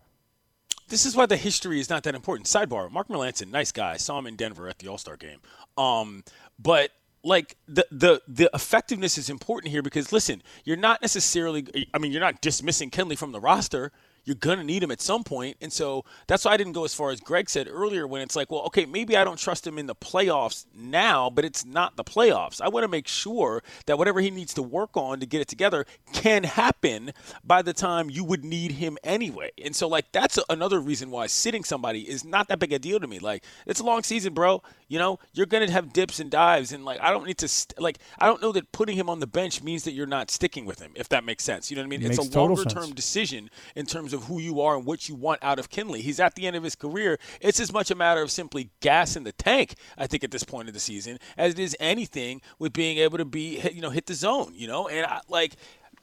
[SPEAKER 2] This is why the history is not that important. Sidebar: Mark Melancon, nice guy. Saw him in Denver at the All Star game. Um, but like the the the effectiveness is important here because listen, you're not necessarily. I mean, you're not dismissing Kenley from the roster. You're gonna need him at some point, and so that's why I didn't go as far as Greg said earlier. When it's like, well, okay, maybe I don't trust him in the playoffs now, but it's not the playoffs. I want to make sure that whatever he needs to work on to get it together can happen by the time you would need him anyway. And so, like, that's another reason why sitting somebody is not that big a deal to me. Like, it's a long season, bro. You know, you're gonna have dips and dives, and like, I don't need to st- like, I don't know that putting him on the bench means that you're not sticking with him. If that makes sense, you know what I mean?
[SPEAKER 1] Makes
[SPEAKER 2] it's a longer term decision in terms of who you are and what you want out of Kenley. He's at the end of his career. It's as much a matter of simply gas in the tank, I think, at this point of the season, as it is anything with being able to be, you know, hit the zone, you know, and I, like.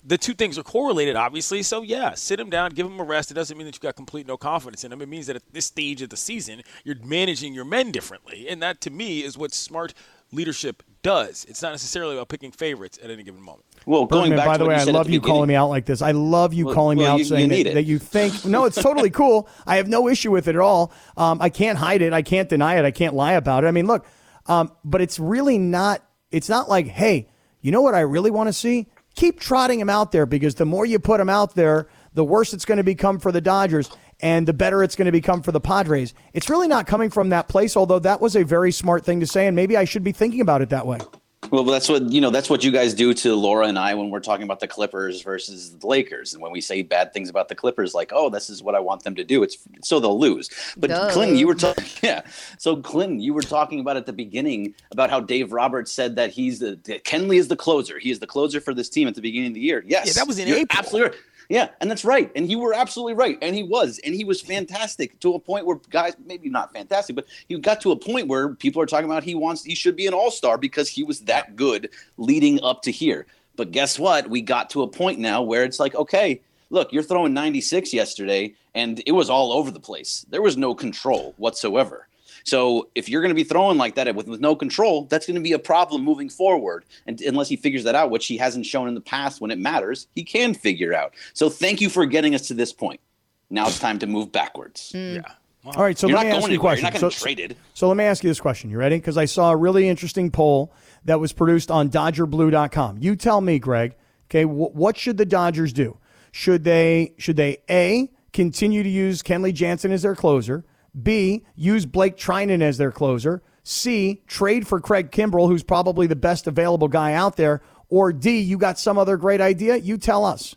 [SPEAKER 2] The two things are correlated, obviously. So yeah, sit him down, give him a rest. It doesn't mean that you got complete no confidence in him. It means that at this stage of the season, you're managing your men differently, and that to me is what smart leadership does. It's not necessarily about picking favorites at any given moment.
[SPEAKER 4] well, going
[SPEAKER 1] Bergman,
[SPEAKER 4] back
[SPEAKER 1] by
[SPEAKER 4] to
[SPEAKER 1] the way, I love you calling me out like this. I love you
[SPEAKER 4] Well-
[SPEAKER 1] calling me out
[SPEAKER 4] you-
[SPEAKER 1] saying
[SPEAKER 4] you
[SPEAKER 1] that, that you think. No, it's totally cool. I have no issue with it at all. Um, I can't hide it. I can't deny it. I can't lie about it. I mean, look, um, but it's really not. It's not like, hey, you know what I really want to see? Keep trotting him out there because the more you put him out there, the worse it's going to become for the Dodgers and the better it's going to become for the Padres. It's really not coming from that place, although that was a very smart thing to say, and maybe I should be thinking about it that way.
[SPEAKER 4] Well, that's what you know. That's what you guys do to Laura and I when we're talking about the Clippers versus the Lakers, and when we say bad things about the Clippers, like, "Oh, this is what I want them to do," it's so they'll lose. But
[SPEAKER 3] Duh.
[SPEAKER 4] Clinton, you were talking, yeah. So Clinton, you were talking about at the beginning about how Dave Roberts said that he's the that Kenley is the closer. He is the closer for this team at the beginning of the year. Yes,
[SPEAKER 2] Yeah, that was in
[SPEAKER 4] you're
[SPEAKER 2] April.
[SPEAKER 4] Absolutely. right. Yeah, and that's right. And you were absolutely right. And he was. And he was fantastic to a point where guys, maybe not fantastic, but he got to a point where people are talking about he wants, he should be an all star because he was that good leading up to here. But guess what? We got to a point now where it's like, okay, look, you're throwing 96 yesterday, and it was all over the place. There was no control whatsoever. So if you're going to be throwing like that with, with no control, that's going to be a problem moving forward. And unless he figures that out, which he hasn't shown in the past when it matters, he can figure out. So thank you for getting us to this point. Now it's time to move backwards. Hmm.
[SPEAKER 2] Yeah.
[SPEAKER 1] All right, so
[SPEAKER 4] You're
[SPEAKER 1] let me ask you a
[SPEAKER 4] anywhere. You're
[SPEAKER 1] question.
[SPEAKER 4] not getting
[SPEAKER 1] So-
[SPEAKER 4] traded.
[SPEAKER 1] So let me ask you this question. You ready? Because I saw a really interesting poll that was produced on DodgerBlue.com. You tell me, Greg. Okay, wh- what should the Dodgers do? Should they should they a continue to use Kenley Jansen as their closer? B use Blake Treinen as their closer? C trade for Craig Kimbrel, who's probably the best available guy out there? Or D you got some other great idea? You tell us.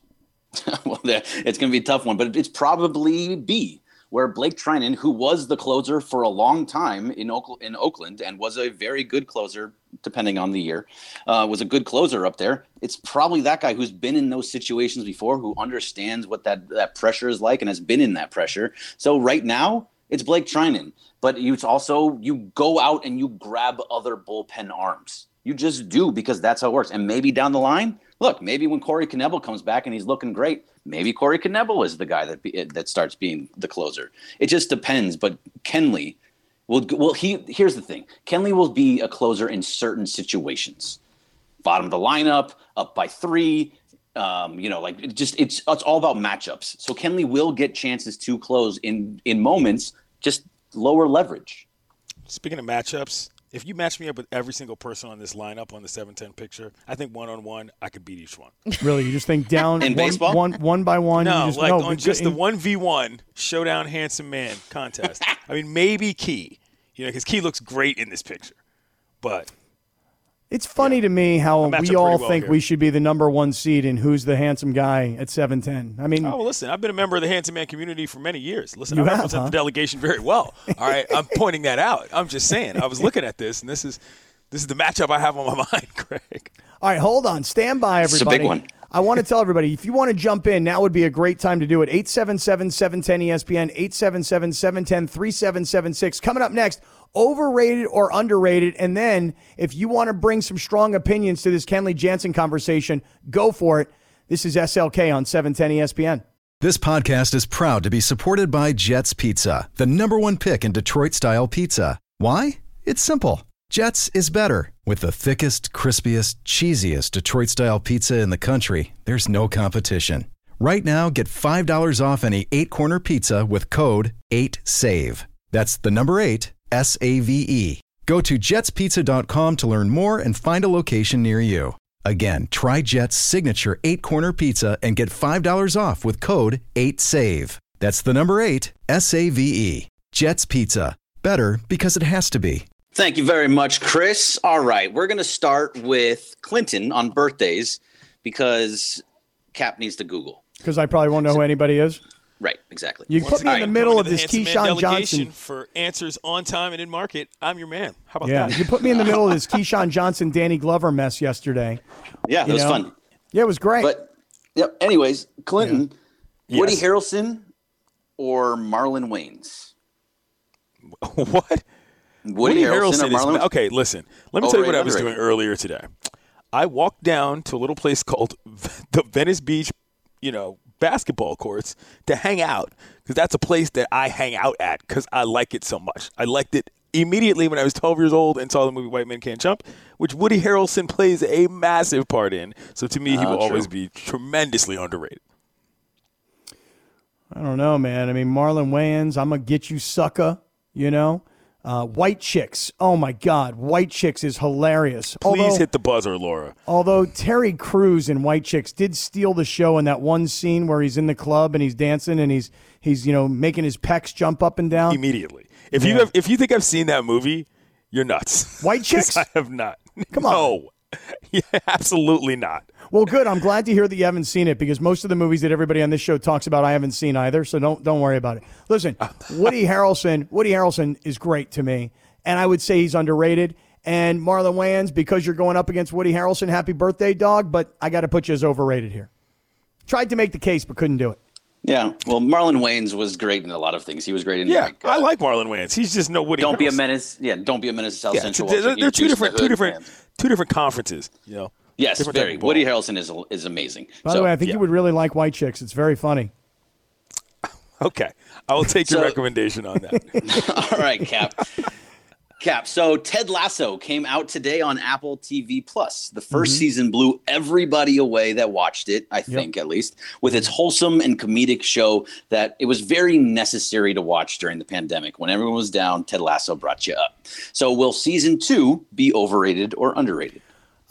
[SPEAKER 4] well, it's going to be a tough one, but it's probably B, where Blake Treinen, who was the closer for a long time in, Oak- in Oakland and was a very good closer, depending on the year, uh, was a good closer up there. It's probably that guy who's been in those situations before, who understands what that, that pressure is like and has been in that pressure. So right now, it's Blake Treinen, but you it's also you go out and you grab other bullpen arms. You just do because that's how it works. And maybe down the line, look, maybe when Corey Knebel comes back and he's looking great, maybe Corey Knebel is the guy that be, that starts being the closer. It just depends. But Kenley will well he here's the thing. Kenley will be a closer in certain situations. Bottom of the lineup, up by three. Um, you know, like it just it's it's all about matchups. So Kenley will get chances to close in in moments, just lower leverage.
[SPEAKER 2] Speaking of matchups, if you match me up with every single person on this lineup on the 710 picture, I think one on one, I could beat each one.
[SPEAKER 1] Really, you just think down
[SPEAKER 4] In
[SPEAKER 1] one,
[SPEAKER 4] baseball?
[SPEAKER 1] one one by one.
[SPEAKER 2] No,
[SPEAKER 1] just,
[SPEAKER 2] like
[SPEAKER 1] no,
[SPEAKER 2] on
[SPEAKER 1] but
[SPEAKER 2] just the one v one showdown handsome man contest. I mean, maybe Key, you know, because Key looks great in this picture, but
[SPEAKER 1] It's funny to me how we all
[SPEAKER 2] well
[SPEAKER 1] think
[SPEAKER 2] here.
[SPEAKER 1] we should be the number one seed and who's the handsome guy at 710. I mean,
[SPEAKER 2] oh well, listen, I've been a member of the handsome man community for many years. Listen,
[SPEAKER 1] You
[SPEAKER 2] I
[SPEAKER 1] have,
[SPEAKER 2] represent
[SPEAKER 1] huh?
[SPEAKER 2] the delegation very well. All right, I'm pointing that out. I'm just saying. I was looking at this, and this is this is the matchup I have on my mind, Craig.
[SPEAKER 1] all right, hold on. Stand by, everybody.
[SPEAKER 4] It's a
[SPEAKER 1] everybody.
[SPEAKER 4] big one.
[SPEAKER 1] I want to tell everybody if you want to jump in, now would be a great time to do it. 877 710 ESPN, 877 710 3776. Coming up next, overrated or underrated. And then if you want to bring some strong opinions to this Kenley Jansen conversation, go for it. This is SLK on E 710 ESPN.
[SPEAKER 7] This podcast is proud to be supported by Jets Pizza, the number one pick in Detroit style pizza. Why? It's simple. Jets is better. With the thickest, crispiest, cheesiest Detroit style pizza in the country, there's no competition. Right now, get $5 off any eight corner pizza with code 8SAVE. That's the number eight, S A V E. Go to jetspizza.com to learn more and find a location near you. Again, try Jet's signature eight corner pizza and get $5 off with code 8SAVE. That's the number eight, S A V E. Jet's Pizza. Better because it has to be.
[SPEAKER 4] Thank you very much, Chris. All right, we're going to start with Clinton on birthdays because Kap needs to Google.
[SPEAKER 1] Because I probably won't know who anybody is.
[SPEAKER 4] Right, exactly.
[SPEAKER 1] You put me in the middle of
[SPEAKER 2] Coming
[SPEAKER 1] this
[SPEAKER 2] to the Handsome Man
[SPEAKER 1] Keyshawn Johnson.
[SPEAKER 2] for answers on time and in market. I'm your man. How about
[SPEAKER 1] Yeah,
[SPEAKER 2] that?
[SPEAKER 1] you put me in the middle of this Keyshawn Johnson, Danny Glover mess yesterday.
[SPEAKER 4] Yeah,
[SPEAKER 1] it
[SPEAKER 4] was
[SPEAKER 1] know?
[SPEAKER 4] fun.
[SPEAKER 1] Yeah, it was great.
[SPEAKER 4] But yep. Anyways, Clinton, Woody
[SPEAKER 2] Yes.
[SPEAKER 4] Harrelson, or Marlon Wayans.
[SPEAKER 2] what?
[SPEAKER 4] Woody, Harrelson, or
[SPEAKER 2] is
[SPEAKER 4] Marlon?
[SPEAKER 2] okay. Listen, let me oh, tell you what I was doing earlier today. I walked down to a little place called the Venice Beach, you know, basketball courts to hang out because that's a place that I hang out at because I like it so much. I liked it immediately when I was 12 years old and saw the movie White Men Can't Jump, which Woody Harrelson plays a massive part in. So to me, he
[SPEAKER 4] Oh,
[SPEAKER 2] will
[SPEAKER 4] true.
[SPEAKER 2] always be tremendously underrated.
[SPEAKER 1] I don't know, man. I mean, Marlon Wayans, I'm gonna get you, sucker. You know, uh, White Chicks. Oh my God, White Chicks is hilarious.
[SPEAKER 2] Please
[SPEAKER 1] although,
[SPEAKER 2] hit the buzzer, Laura.
[SPEAKER 1] although Terry Crews in White Chicks did steal the show in that one scene where he's in the club and he's dancing and he's he's you know making his pecs jump up and down.
[SPEAKER 2] Immediately. If you have, if you think I've seen that movie, you're nuts.
[SPEAKER 1] White Chicks?
[SPEAKER 2] I have not.
[SPEAKER 1] Come on.
[SPEAKER 2] No. Yeah, absolutely not.
[SPEAKER 1] Well, good. I'm glad to hear that you haven't seen it because most of the movies that everybody on this show talks about, I haven't seen either. So don't don't worry about it. Listen, Woody Harrelson. Woody Harrelson is great to me, and I would say he's underrated. And Marlon Wayans, because you're going up against Woody Harrelson, happy birthday, dog. But I got to put you as overrated here. Tried to make the case, but couldn't do it.
[SPEAKER 4] Yeah, well, Marlon Wayans was great in a lot of things. He was great in
[SPEAKER 2] Yeah,
[SPEAKER 4] like,
[SPEAKER 2] I
[SPEAKER 4] uh,
[SPEAKER 2] like Marlon Wayans. He's just no Woody.
[SPEAKER 4] Don't be a menace. Yeah, don't be a menace to South
[SPEAKER 2] Yeah,
[SPEAKER 4] Central.
[SPEAKER 2] they're,
[SPEAKER 4] Walter.
[SPEAKER 2] they're two different,
[SPEAKER 4] the
[SPEAKER 2] two different,
[SPEAKER 4] man.
[SPEAKER 2] two different conferences. You know.
[SPEAKER 4] Yes,
[SPEAKER 2] different
[SPEAKER 4] very. Woody Harrelson is is amazing.
[SPEAKER 1] By
[SPEAKER 4] so,
[SPEAKER 1] the way, I think
[SPEAKER 2] yeah.
[SPEAKER 1] you would really like White Chicks. It's very funny.
[SPEAKER 2] Okay, I will take your
[SPEAKER 4] So-
[SPEAKER 2] recommendation on that.
[SPEAKER 4] All right, Kap. Kap. So Ted Lasso came out today on Apple TV Plus. The 1st
[SPEAKER 1] Mm-hmm.
[SPEAKER 4] season blew everybody away that watched it, I think at least, with its wholesome and comedic show that it was very necessary to watch during the pandemic. When everyone was down, Ted Lasso brought you up. So will season 2 be overrated or underrated?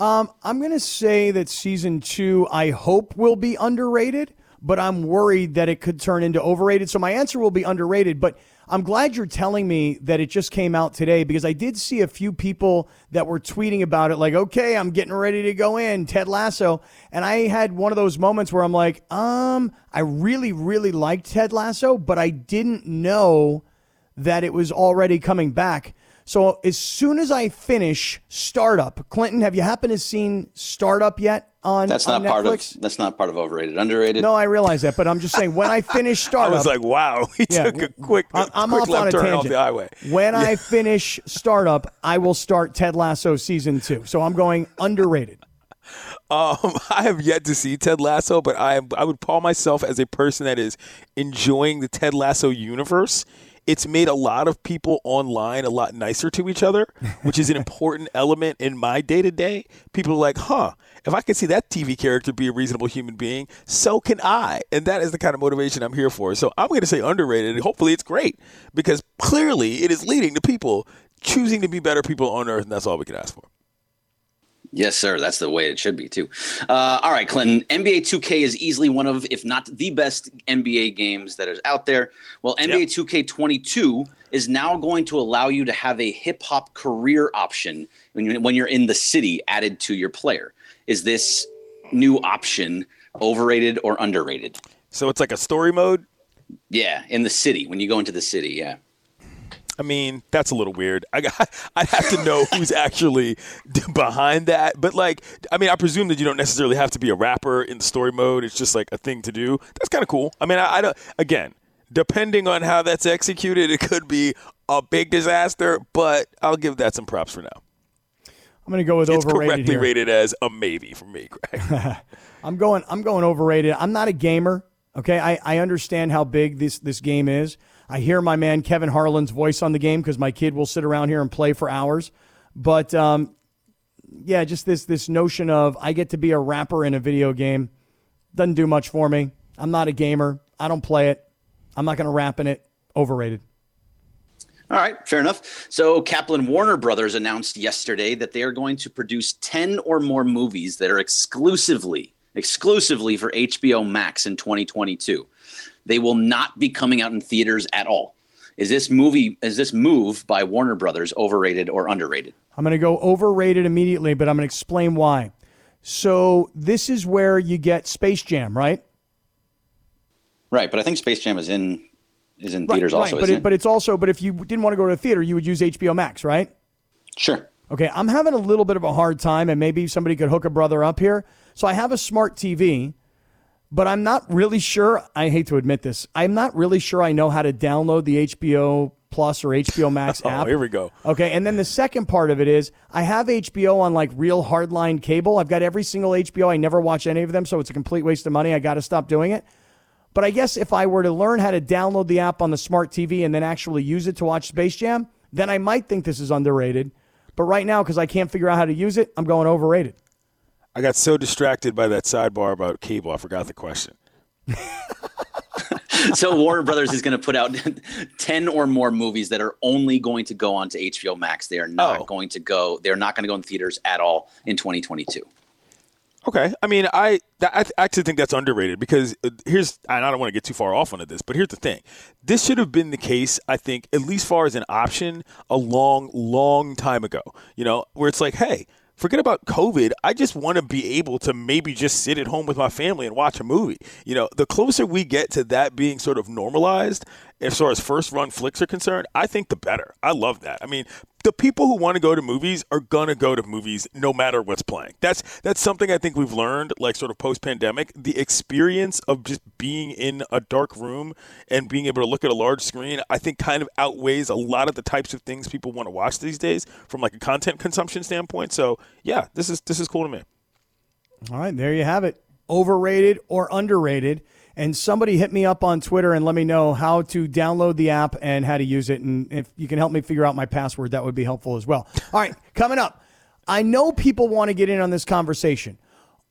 [SPEAKER 1] Um, I'm going to say that season two, I hope, will be underrated, but I'm worried that it could turn into overrated. So my answer will be underrated, but I'm glad you're telling me that it just came out today because I did see a few people that were tweeting about it, like, okay, I'm getting ready to go in, Ted Lasso. And I had one of those moments where I'm like, um, I really, really liked Ted Lasso, but I didn't know that it was already coming back. So as soon as I finish Startup, Clinton, have you happened to seen Startup yet on
[SPEAKER 4] That's
[SPEAKER 1] on
[SPEAKER 4] not part of that's not part of overrated. Underrated.
[SPEAKER 1] No, I realize that, but I'm just saying when I finish startup, I
[SPEAKER 2] was like, wow, he
[SPEAKER 1] Yeah,
[SPEAKER 2] took a quick,
[SPEAKER 1] I'm
[SPEAKER 2] quick
[SPEAKER 1] off on a
[SPEAKER 2] turn
[SPEAKER 1] tangent.
[SPEAKER 2] off the highway.
[SPEAKER 1] when I finish Startup, I will start Ted Lasso season two. So I'm going underrated.
[SPEAKER 2] Um, I have yet to see Ted Lasso, but I I would call myself as a person that is enjoying the Ted Lasso universe. It's made a lot of people online a lot nicer to each other, which is an important element in my day to day. People are like, huh, if I can see that TV character be a reasonable human being, so can I. And that is the kind of motivation I'm here for. So I'm going to say underrated. and Hopefully it's great because clearly it is leading to people choosing to be better people on earth, and that's all we can ask for.
[SPEAKER 4] Yes, sir. That's the way it should be too. Uh, all right, Clinton. NBA 2K is easily one of, if not the best NBA games that is out there. Well, NBA 2K22 is now going to allow you to have a hip hop career option when you when you're in the city added to your player. Is this new option overrated or underrated?
[SPEAKER 2] So it's like a story mode.
[SPEAKER 4] Yeah, in the city when you go into the city. Yeah.
[SPEAKER 2] I mean, that's a little weird. I got, I'd have to know who's actually behind that. But like, I mean, I presume that you don't necessarily have to be a rapper in the story mode. It's just like a thing to do. That's kind of cool. I mean, I, I don't. Again, depending on how that's executed, it could be a big disaster. But I'll give that some props for now.
[SPEAKER 1] I'm going to go with
[SPEAKER 2] It's
[SPEAKER 1] overrated
[SPEAKER 2] correctly
[SPEAKER 1] here.
[SPEAKER 2] rated as a maybe for me, Greg.
[SPEAKER 1] I'm going. I'm going overrated. I'm not a gamer. Okay, I, I understand how big this this game is. I hear my man Kevin Harlan's voice on the game because my kid will sit around here and play for hours. But um, yeah, just this this notion of I get to be a rapper in a video game doesn't do much for me. I'm not a gamer. I don't play it. I'm not going to rap in it. Overrated.
[SPEAKER 4] All right, fair enough. So Kaplan Warner Brothers announced yesterday that they are going to produce 10 or more movies that are exclusively exclusively for HBO Max in 2022. They will not be coming out in theaters at all. Is this movie is this move by Warner Brothers overrated or underrated?
[SPEAKER 1] I'm going to go overrated immediately, but I'm going to explain why. So this is where you get Space Jam, right?
[SPEAKER 4] Right, but I think Space Jam is in is in
[SPEAKER 1] Right,
[SPEAKER 4] theaters
[SPEAKER 1] right,
[SPEAKER 4] also,
[SPEAKER 1] but it? but it's also but if you didn't want to go to a theater, you would use HBO Max, right?
[SPEAKER 4] Sure.
[SPEAKER 1] Okay, I'm having a little bit of a hard time, and maybe somebody could hook a brother up here. So I have a smart TV, but I'm not really sure. I hate to admit this. I'm not really sure I know how to download the HBO Plus or HBO Max
[SPEAKER 2] oh,
[SPEAKER 1] app.
[SPEAKER 2] Oh, here we go.
[SPEAKER 1] Okay, and then the second part of it is I have HBO on like real hardline cable. I've got every single HBO. I never watch any of them, so it's a complete waste of money. I got to stop doing it. But I guess if I were to learn how to download the app on the smart TV and then actually use it to watch Space Jam, then I might think this is underrated. But right now, because I can't figure out how to use it, I'm going overrated.
[SPEAKER 2] I got so distracted by that sidebar about cable, I forgot the question.
[SPEAKER 4] so Warner Brothers is going to put out 10 or more movies that are only going to go onto HBO Max. They are not
[SPEAKER 2] Oh.
[SPEAKER 4] going to go they're not going to go in theaters at all in 2022.
[SPEAKER 2] Okay, I mean, I I actually think that's underrated because uh, here's and I don't want to get too far off onto this, but here's the thing: this should have been the case, I think, at least far as an option, a long, long time ago. You know, where it's like, hey, forget about COVID. I just want to be able to maybe just sit at home with my family and watch a movie. You know, the closer we get to that being sort of normalized, as far as first run flicks are concerned, I think the better. I love that. I mean, the people who want to go to movies are gonna go to movies no matter what's playing. That's that's something I think we've learned, like sort of post pandemic. The experience of just being in a dark room and being able to look at a large screen, I think kind of outweighs a lot of the types of things people want to watch these days from like a content consumption standpoint. So yeah, this is this is cool to me.
[SPEAKER 1] All right, there you have it. Overrated or underrated. And somebody hit me up on Twitter and let me know how to download the app and how to use it. And if you can help me figure out my password, that would be helpful as well. All right, coming up. I know people want to get in on this conversation.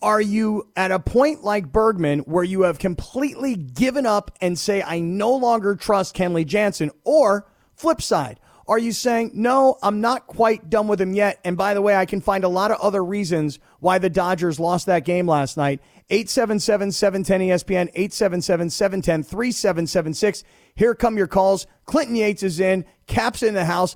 [SPEAKER 1] Are you at a point like Bergman where you have completely given up and say, I no longer trust Kenley Jansen? Or flip side, are you saying, no, I'm not quite done with him yet? And by the way, I can find a lot of other reasons why the Dodgers lost that game last night. 877 710 ESPN, 877 710 3776. Here come your calls. Clinton Yates is in, Kap's in the house.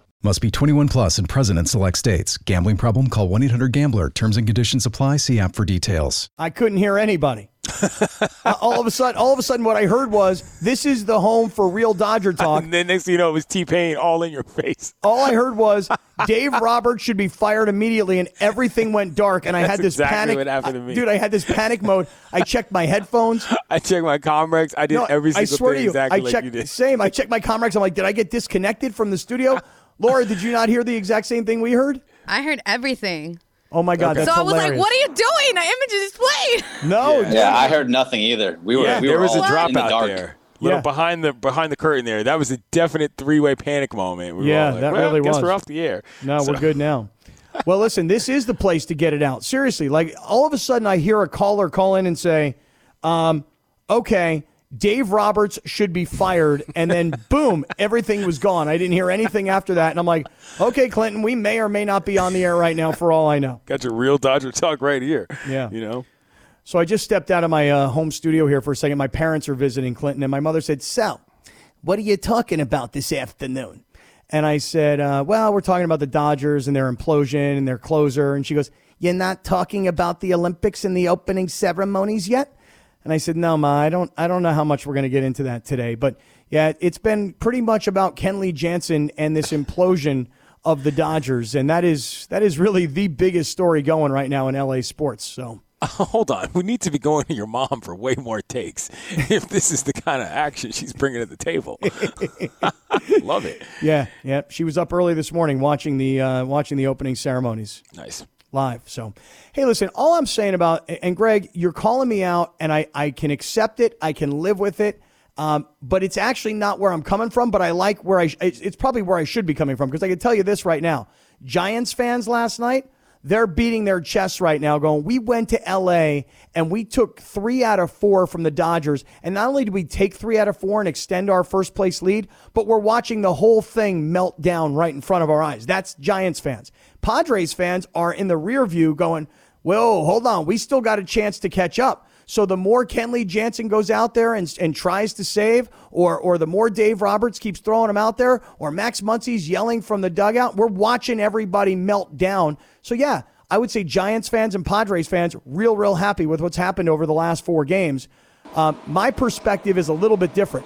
[SPEAKER 7] Must be 21 plus and present in select states. Gambling problem? Call 1 800 Gambler. Terms and conditions apply. See app for details.
[SPEAKER 1] I couldn't hear anybody. Uh, all of a sudden, all of a sudden, what I heard was, "This is the home for real Dodger talk."
[SPEAKER 2] And then next thing you know, it was T Pain all in your face.
[SPEAKER 1] All I heard was Dave Roberts should be fired immediately, and everything went dark. And I
[SPEAKER 2] That's
[SPEAKER 1] had this
[SPEAKER 2] exactly
[SPEAKER 1] panic,
[SPEAKER 2] what happened to me.
[SPEAKER 1] dude. I had this panic mode. I checked my headphones.
[SPEAKER 2] I checked my Comrex. I did
[SPEAKER 1] No,
[SPEAKER 2] every
[SPEAKER 1] I
[SPEAKER 2] single
[SPEAKER 1] swear
[SPEAKER 2] thing
[SPEAKER 1] to you,
[SPEAKER 2] exactly
[SPEAKER 1] I
[SPEAKER 2] like
[SPEAKER 1] checked
[SPEAKER 2] you did.
[SPEAKER 1] same. I checked my Comrex. I'm like, did I get disconnected from the studio? Laura, did you not hear the exact same thing we heard?
[SPEAKER 3] I heard everything.
[SPEAKER 1] Oh my god,
[SPEAKER 3] so
[SPEAKER 1] that's
[SPEAKER 3] I was
[SPEAKER 1] hilarious.
[SPEAKER 3] like, "What are you doing? The image is displayed."
[SPEAKER 1] No,
[SPEAKER 4] Yeah, I heard nothing either. We were
[SPEAKER 1] Yeah,
[SPEAKER 4] we
[SPEAKER 2] there
[SPEAKER 4] were
[SPEAKER 2] was a
[SPEAKER 4] all
[SPEAKER 2] drop
[SPEAKER 4] in the
[SPEAKER 2] out
[SPEAKER 4] dark.
[SPEAKER 2] there. Little
[SPEAKER 1] Yeah.
[SPEAKER 2] behind the behind the curtain there. That was a definite three way panic moment. We
[SPEAKER 1] Yeah,
[SPEAKER 2] all like,
[SPEAKER 1] that
[SPEAKER 2] well,
[SPEAKER 1] really
[SPEAKER 2] guess
[SPEAKER 1] was.
[SPEAKER 2] we're off the air.
[SPEAKER 1] No,
[SPEAKER 2] So-
[SPEAKER 1] we're good now. Well, listen, this is the place to get it out. Seriously, like all of a sudden I hear a caller call in and say, um, okay, Dave Roberts should be fired. And then boom, everything was gone. I didn't hear anything after that. And I'm like, okay, Clinton, we may or may not be on the air right now for all I know.
[SPEAKER 2] Got your real Dodger talk right here.
[SPEAKER 1] Yeah.
[SPEAKER 2] You know?
[SPEAKER 1] So I just stepped out of my uh, home studio here for a second. My parents are visiting Clinton, and my mother said, Sal, what are you talking about this afternoon? And I said, uh, well, we're talking about the Dodgers and their implosion and their closer. And she goes, you're not talking about the Olympics and the opening ceremonies yet? And I said, no, Ma, I don't, I don't know how much we're going to get into that today. But yeah, it's been pretty much about Kenley Jansen and this implosion of the Dodgers. And that is, that is really the biggest story going right now in LA sports. So.
[SPEAKER 2] Hold on. We need to be going to your mom for way more takes if this is the kind of action she's bringing to the table. Love it.
[SPEAKER 1] Yeah, yeah. She was up early this morning watching the uh, watching the opening ceremonies
[SPEAKER 2] Nice.
[SPEAKER 1] Live. So, hey, listen. All I'm saying about and Greg, you're calling me out, and I I can accept it. I can live with it. Um, but it's actually not where I'm coming from. But I like where I. It's, probably where I should be coming from because I can tell you this right now. Giants fans last night. They're beating their chests right now, going, We went to LA and we took three out of four from the Dodgers. And not only did we take three out of four and extend our first place lead, but we're watching the whole thing melt down right in front of our eyes. That's Giants fans. Padres fans are in the rear view going, Whoa, hold on. We still got a chance to catch up. So the more Kenley Jansen goes out there and, and tries to save, or or the more Dave Roberts keeps throwing him out there, or Max Muncy's yelling from the dugout, we're watching everybody melt down. So yeah, I would say Giants fans and Padres fans real real happy with what's happened over the last four games. Um, my perspective is a little bit different.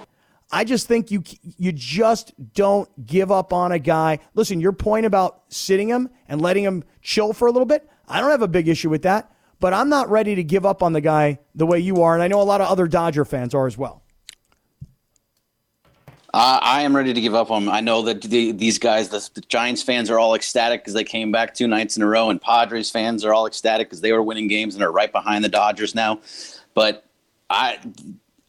[SPEAKER 1] I just think you you just don't give up on a guy. Listen, your point about sitting him and letting him chill for a little bit, I don't have a big issue with that. But I'm not ready to give up on the guy the way you are, and I know a lot of other Dodger fans are as well.
[SPEAKER 4] Uh, I am ready to give up on him. I know that the, these guys, the, the Giants fans, are all ecstatic because they came back two nights in a row, and Padres fans are all ecstatic because they were winning games and are right behind the Dodgers now. But I,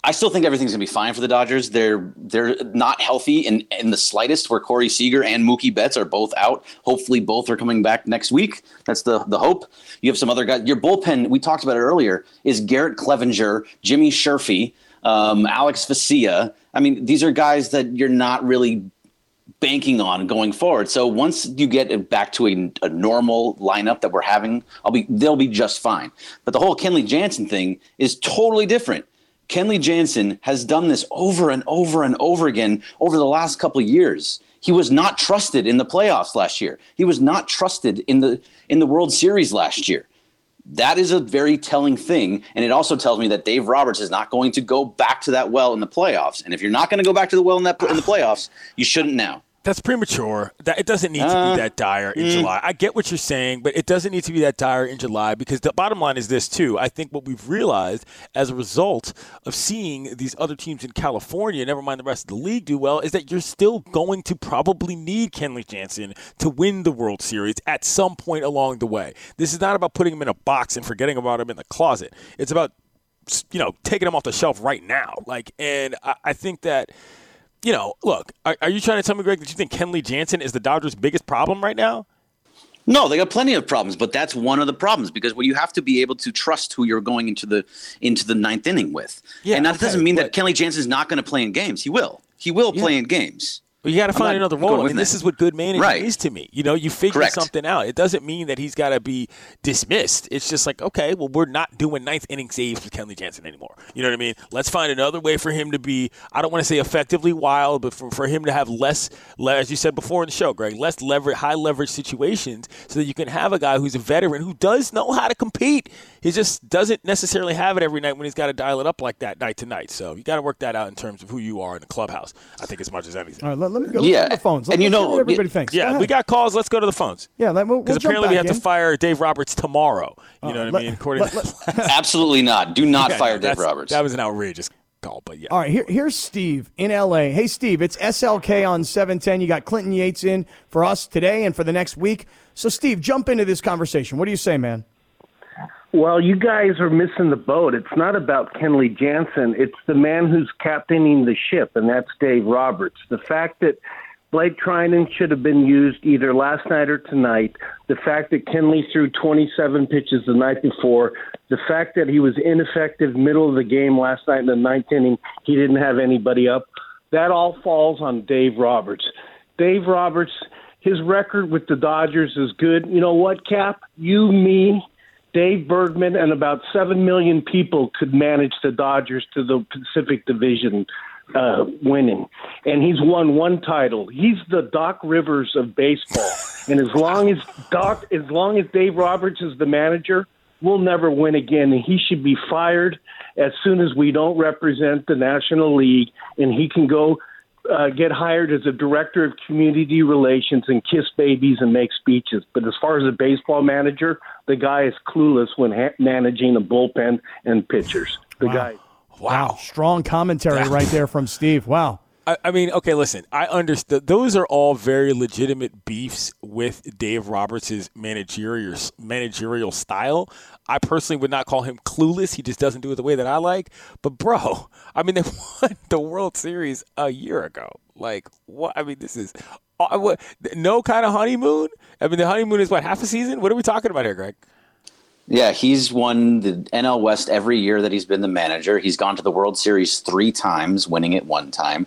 [SPEAKER 4] I still think everything's gonna be fine for the Dodgers. They're they're not healthy in in the slightest. Where Corey Seager and Mookie Betts are both out. Hopefully, both are coming back next week. That's the the hope. You have some other guys. Your bullpen, we talked about it earlier, is Garrett Cleavinger, Jimmy Sherfy, um, Alex Vesia. I mean, these are guys that you're not really banking on going forward. So once you get back to a, a, normal lineup that we're having, I'll be they'll be just fine. But the whole Kenley Jansen thing is totally different. Kenley Jansen has done this over and over and over again over the last couple of years. He was not trusted in the playoffs last year. He was not trusted in the in the World Series last year. That is a very telling thing, and it also tells me that Dave Roberts is not going to go back to that well in the playoffs. And if you're not going to go back to the well in that in the playoffs, you shouldn't now.
[SPEAKER 2] That's premature. That it doesn't need to be uh, that dire in mm. July. I get what you're saying, but it doesn't need to be that dire in July because the bottom line is this too. I think what we've realized as a result of seeing these other teams in California, never mind the rest of the league, do well, is that you're still going to probably need Kenley Jansen to win the World Series at some point along the way. This is not about putting him in a box and forgetting about him in the closet. It's about you know taking him off the shelf right now. Like, and I, I think that you know, look, are, are, you trying to tell me, Greg, that you think Kenley Jansen is the Dodgers' biggest problem right now?
[SPEAKER 4] No, they got plenty of problems, but that's one of the problems because well, you have to be able to trust who you're going into the into the ninth inning with. Yeah, and that okay, doesn't mean that Kenley Jansen is not going to play in games. He will. He will yeah. play in games.
[SPEAKER 2] You got to find another role. I mean, this is what good management right. is to me. You know, you figure Correct. something out. It doesn't mean that he's got to be dismissed. It's just like, okay, well, we're not doing ninth inning saves with Kenley Jansen anymore. You know what I mean? Let's find another way for him to be, I don't want to say effectively wild, but for, for him to have less, as you said before in the show, Greg, less leverage, high leverage situations so that you can have a guy who's a veteran who does know how to compete. He just doesn't necessarily have it every night when he's got to dial it up like that night to night. So you got to work that out in terms of who you are in the clubhouse, I think, as much as anything.
[SPEAKER 1] All right, let, let me go. Yeah the phones.
[SPEAKER 4] and you know,
[SPEAKER 1] everybody thinks.
[SPEAKER 2] Yeah, we got calls. Let's go to the phones.
[SPEAKER 1] Yeah, because
[SPEAKER 2] we'll, we'll apparently we have in. to fire Dave Roberts tomorrow. You uh, know what let, I mean? According
[SPEAKER 4] let, let, absolutely not. Do not okay, fire Dave Roberts.
[SPEAKER 2] That was an outrageous call, but yeah.
[SPEAKER 1] All right, here, here's Steve in L.A. Hey, Steve, it's SLK on 710. You got Clinton Yates in for us today and for the next week. So, Steve, jump into this conversation. What do you say, man?
[SPEAKER 8] Well, you guys are missing the boat. It's not about Kenley Jansen. It's the man who's captaining the ship, and that's Dave Roberts. The fact that Blake Treinen should have been used either last night or tonight. The fact that Kenley threw 27 pitches the night before, the fact that he was ineffective middle of the game last night in the ninth inning, he didn't have anybody up. That all falls on Dave Roberts. Dave Roberts, his record with the Dodgers is good. You know what, Kap? You, me, Dave Bergman, and about 7 million people could manage the Dodgers to the Pacific Division uh, winning, and he's won one title. He's the Doc Rivers of baseball, and as long as Doc, as long as Dave Roberts is the manager, we'll never win again. And he should be fired as soon as we don't represent the National League, and he can go. Uh, get hired as a director of community relations and kiss babies and make speeches. But as far as a baseball manager, the guy is clueless when ha- managing a bullpen and pitchers. The wow. guy
[SPEAKER 1] Wow. Strong commentary right there from Steve. Wow.
[SPEAKER 2] I, I mean, okay, listen. I understand. Those are all very legitimate beefs with Dave Roberts' managerial managerial style. I personally would not call him clueless. He just doesn't do it the way that I like. But bro, I mean, they won the World Series a year ago. Like, what? I mean, this is uh, no kind of honeymoon. I mean, the honeymoon is what half a season. What are we talking about here, Greg?
[SPEAKER 4] Yeah, he's won the NL West every year that he's been the manager. He's gone to the World Series three times, winning it one time.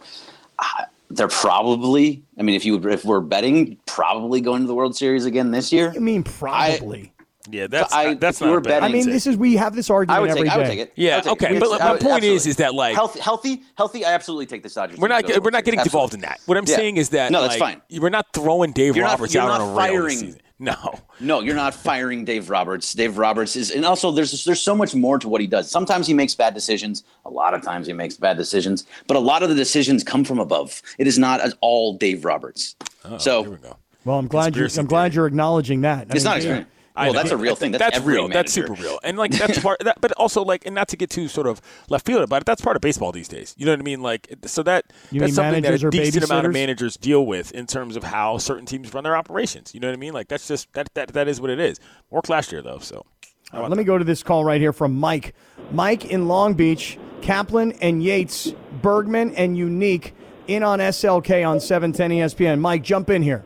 [SPEAKER 4] Uh, they're probably, I mean, if you if we're betting, probably going to the World Series again this year.
[SPEAKER 1] You mean probably?
[SPEAKER 2] I, yeah, that's I, that's not.
[SPEAKER 1] Betting, I mean, this is we have this argument
[SPEAKER 4] I would take,
[SPEAKER 1] every
[SPEAKER 4] I would take it.
[SPEAKER 2] Yeah,
[SPEAKER 4] take
[SPEAKER 2] okay,
[SPEAKER 4] it.
[SPEAKER 2] but my point is, is that like
[SPEAKER 4] healthy, healthy, healthy. I absolutely take the Dodgers.
[SPEAKER 2] We're not we're not getting absolutely. involved in that. What I'm yeah. saying is that
[SPEAKER 4] no, that's
[SPEAKER 2] like,
[SPEAKER 4] fine.
[SPEAKER 2] We're not throwing Dave you're Roberts
[SPEAKER 4] not,
[SPEAKER 2] out on a
[SPEAKER 4] firing,
[SPEAKER 2] rail this season. No,
[SPEAKER 4] no, you're not firing Dave Roberts. Dave Roberts is, and also there's there's so much more to what he does. Sometimes he makes bad decisions. A lot of times he makes bad decisions, but a lot of the decisions come from above. It is not all Dave Roberts. Oh, so,
[SPEAKER 2] here we go.
[SPEAKER 1] Well, I'm glad you I'm glad you're acknowledging that.
[SPEAKER 4] I it's mean, not. Well, that's a real thing. That's,
[SPEAKER 2] that's real. Manager. That's super real. And like that's part. That, but also like, and not to get too sort of left field about it. That's part of baseball these days. You know what I mean? Like, so that
[SPEAKER 1] you
[SPEAKER 2] that's something that
[SPEAKER 1] a
[SPEAKER 2] decent amount of managers deal with in terms of how certain teams run their operations. You know what I mean? Like that's just that that that is what it is. Worked last year though, so.
[SPEAKER 1] Right, uh, let me go to this call right here from Mike. Mike in Long Beach, Kaplan and Yates, Bergman and Unique in on SLK on 710 ESPN. Mike, jump in here.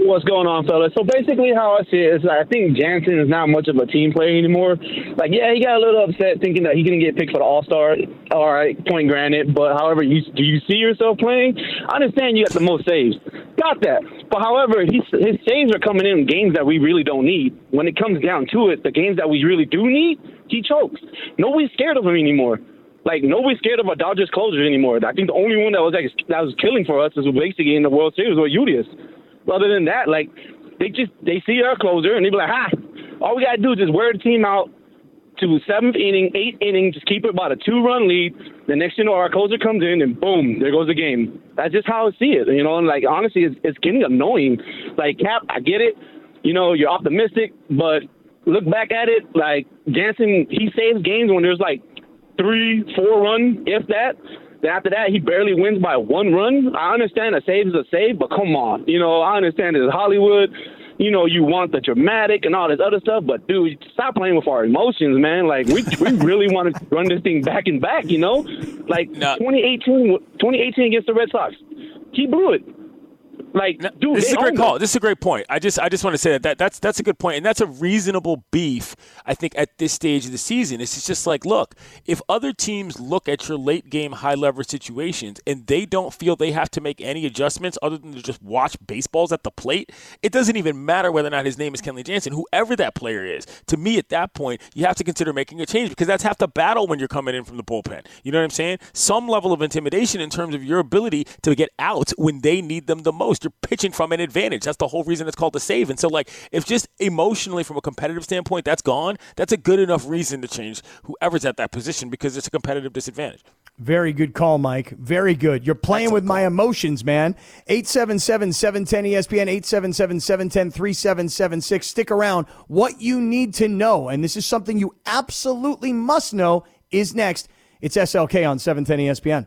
[SPEAKER 9] What's going on, fellas? So basically, how I see it is, I think Jansen is not much of a team player anymore. Like, yeah, he got a little upset thinking that he couldn't get picked for the All Star. All right, point granted. But however, you, do you see yourself playing? I understand you got the most saves, got that. But however, his saves are coming in games that we really don't need. When it comes down to it, the games that we really do need, he chokes. Nobody's scared of him anymore. Like nobody's scared of a Dodgers closer anymore. I think the only one that was like that was killing for us is basically in the World Series was Urias. Other than that, like they just they see our closer and they be like, "Ha! All we gotta do is just wear the team out to seventh inning, eighth inning, just keep it about a two-run lead. The next you know, our closer comes in and boom, there goes the game. That's just how I see it. You know, and like honestly, it's, it's getting annoying. Like Kap, I get it. You know, you're optimistic, but look back at it. Like Jansen, he saves games when there's like three, four run, if that. Then after that, he barely wins by one run. I understand a save is a save, but come on. You know, I understand it's Hollywood. You know, you want the dramatic and all this other stuff, but dude, stop playing with our emotions, man. Like we we really want to run this thing back and back. You know, like
[SPEAKER 2] No.
[SPEAKER 9] 2018, 2018 against the Red Sox, he blew it. Like, dude,
[SPEAKER 2] this is a great call.
[SPEAKER 9] us.
[SPEAKER 2] This is a great point. I just I just want to say that, that that's that's a good point, and that's a reasonable beef. I think at this stage of the season, it's just like, look, if other teams look at your late game high leverage situations and they don't feel they have to make any adjustments other than to just watch baseballs at the plate, it doesn't even matter whether or not his name is Kenley Jansen, whoever that player is. To me, at that point, you have to consider making a change because that's half the battle when you're coming in from the bullpen. You know what I'm saying? Some level of intimidation in terms of your ability to get out when they need them the most. You're pitching from an advantage. That's the whole reason it's called the save. And so, like, if just emotionally from a competitive standpoint that's gone, that's a good enough reason to change whoever's at that position because it's a competitive disadvantage.
[SPEAKER 1] Very good call, Mike. Very good. You're playing with my emotions, man. 877 710 ESPN, 877 710 3776. Stick around. What you need to know, and this is something you absolutely must know, is next. It's SLK on 710 ESPN.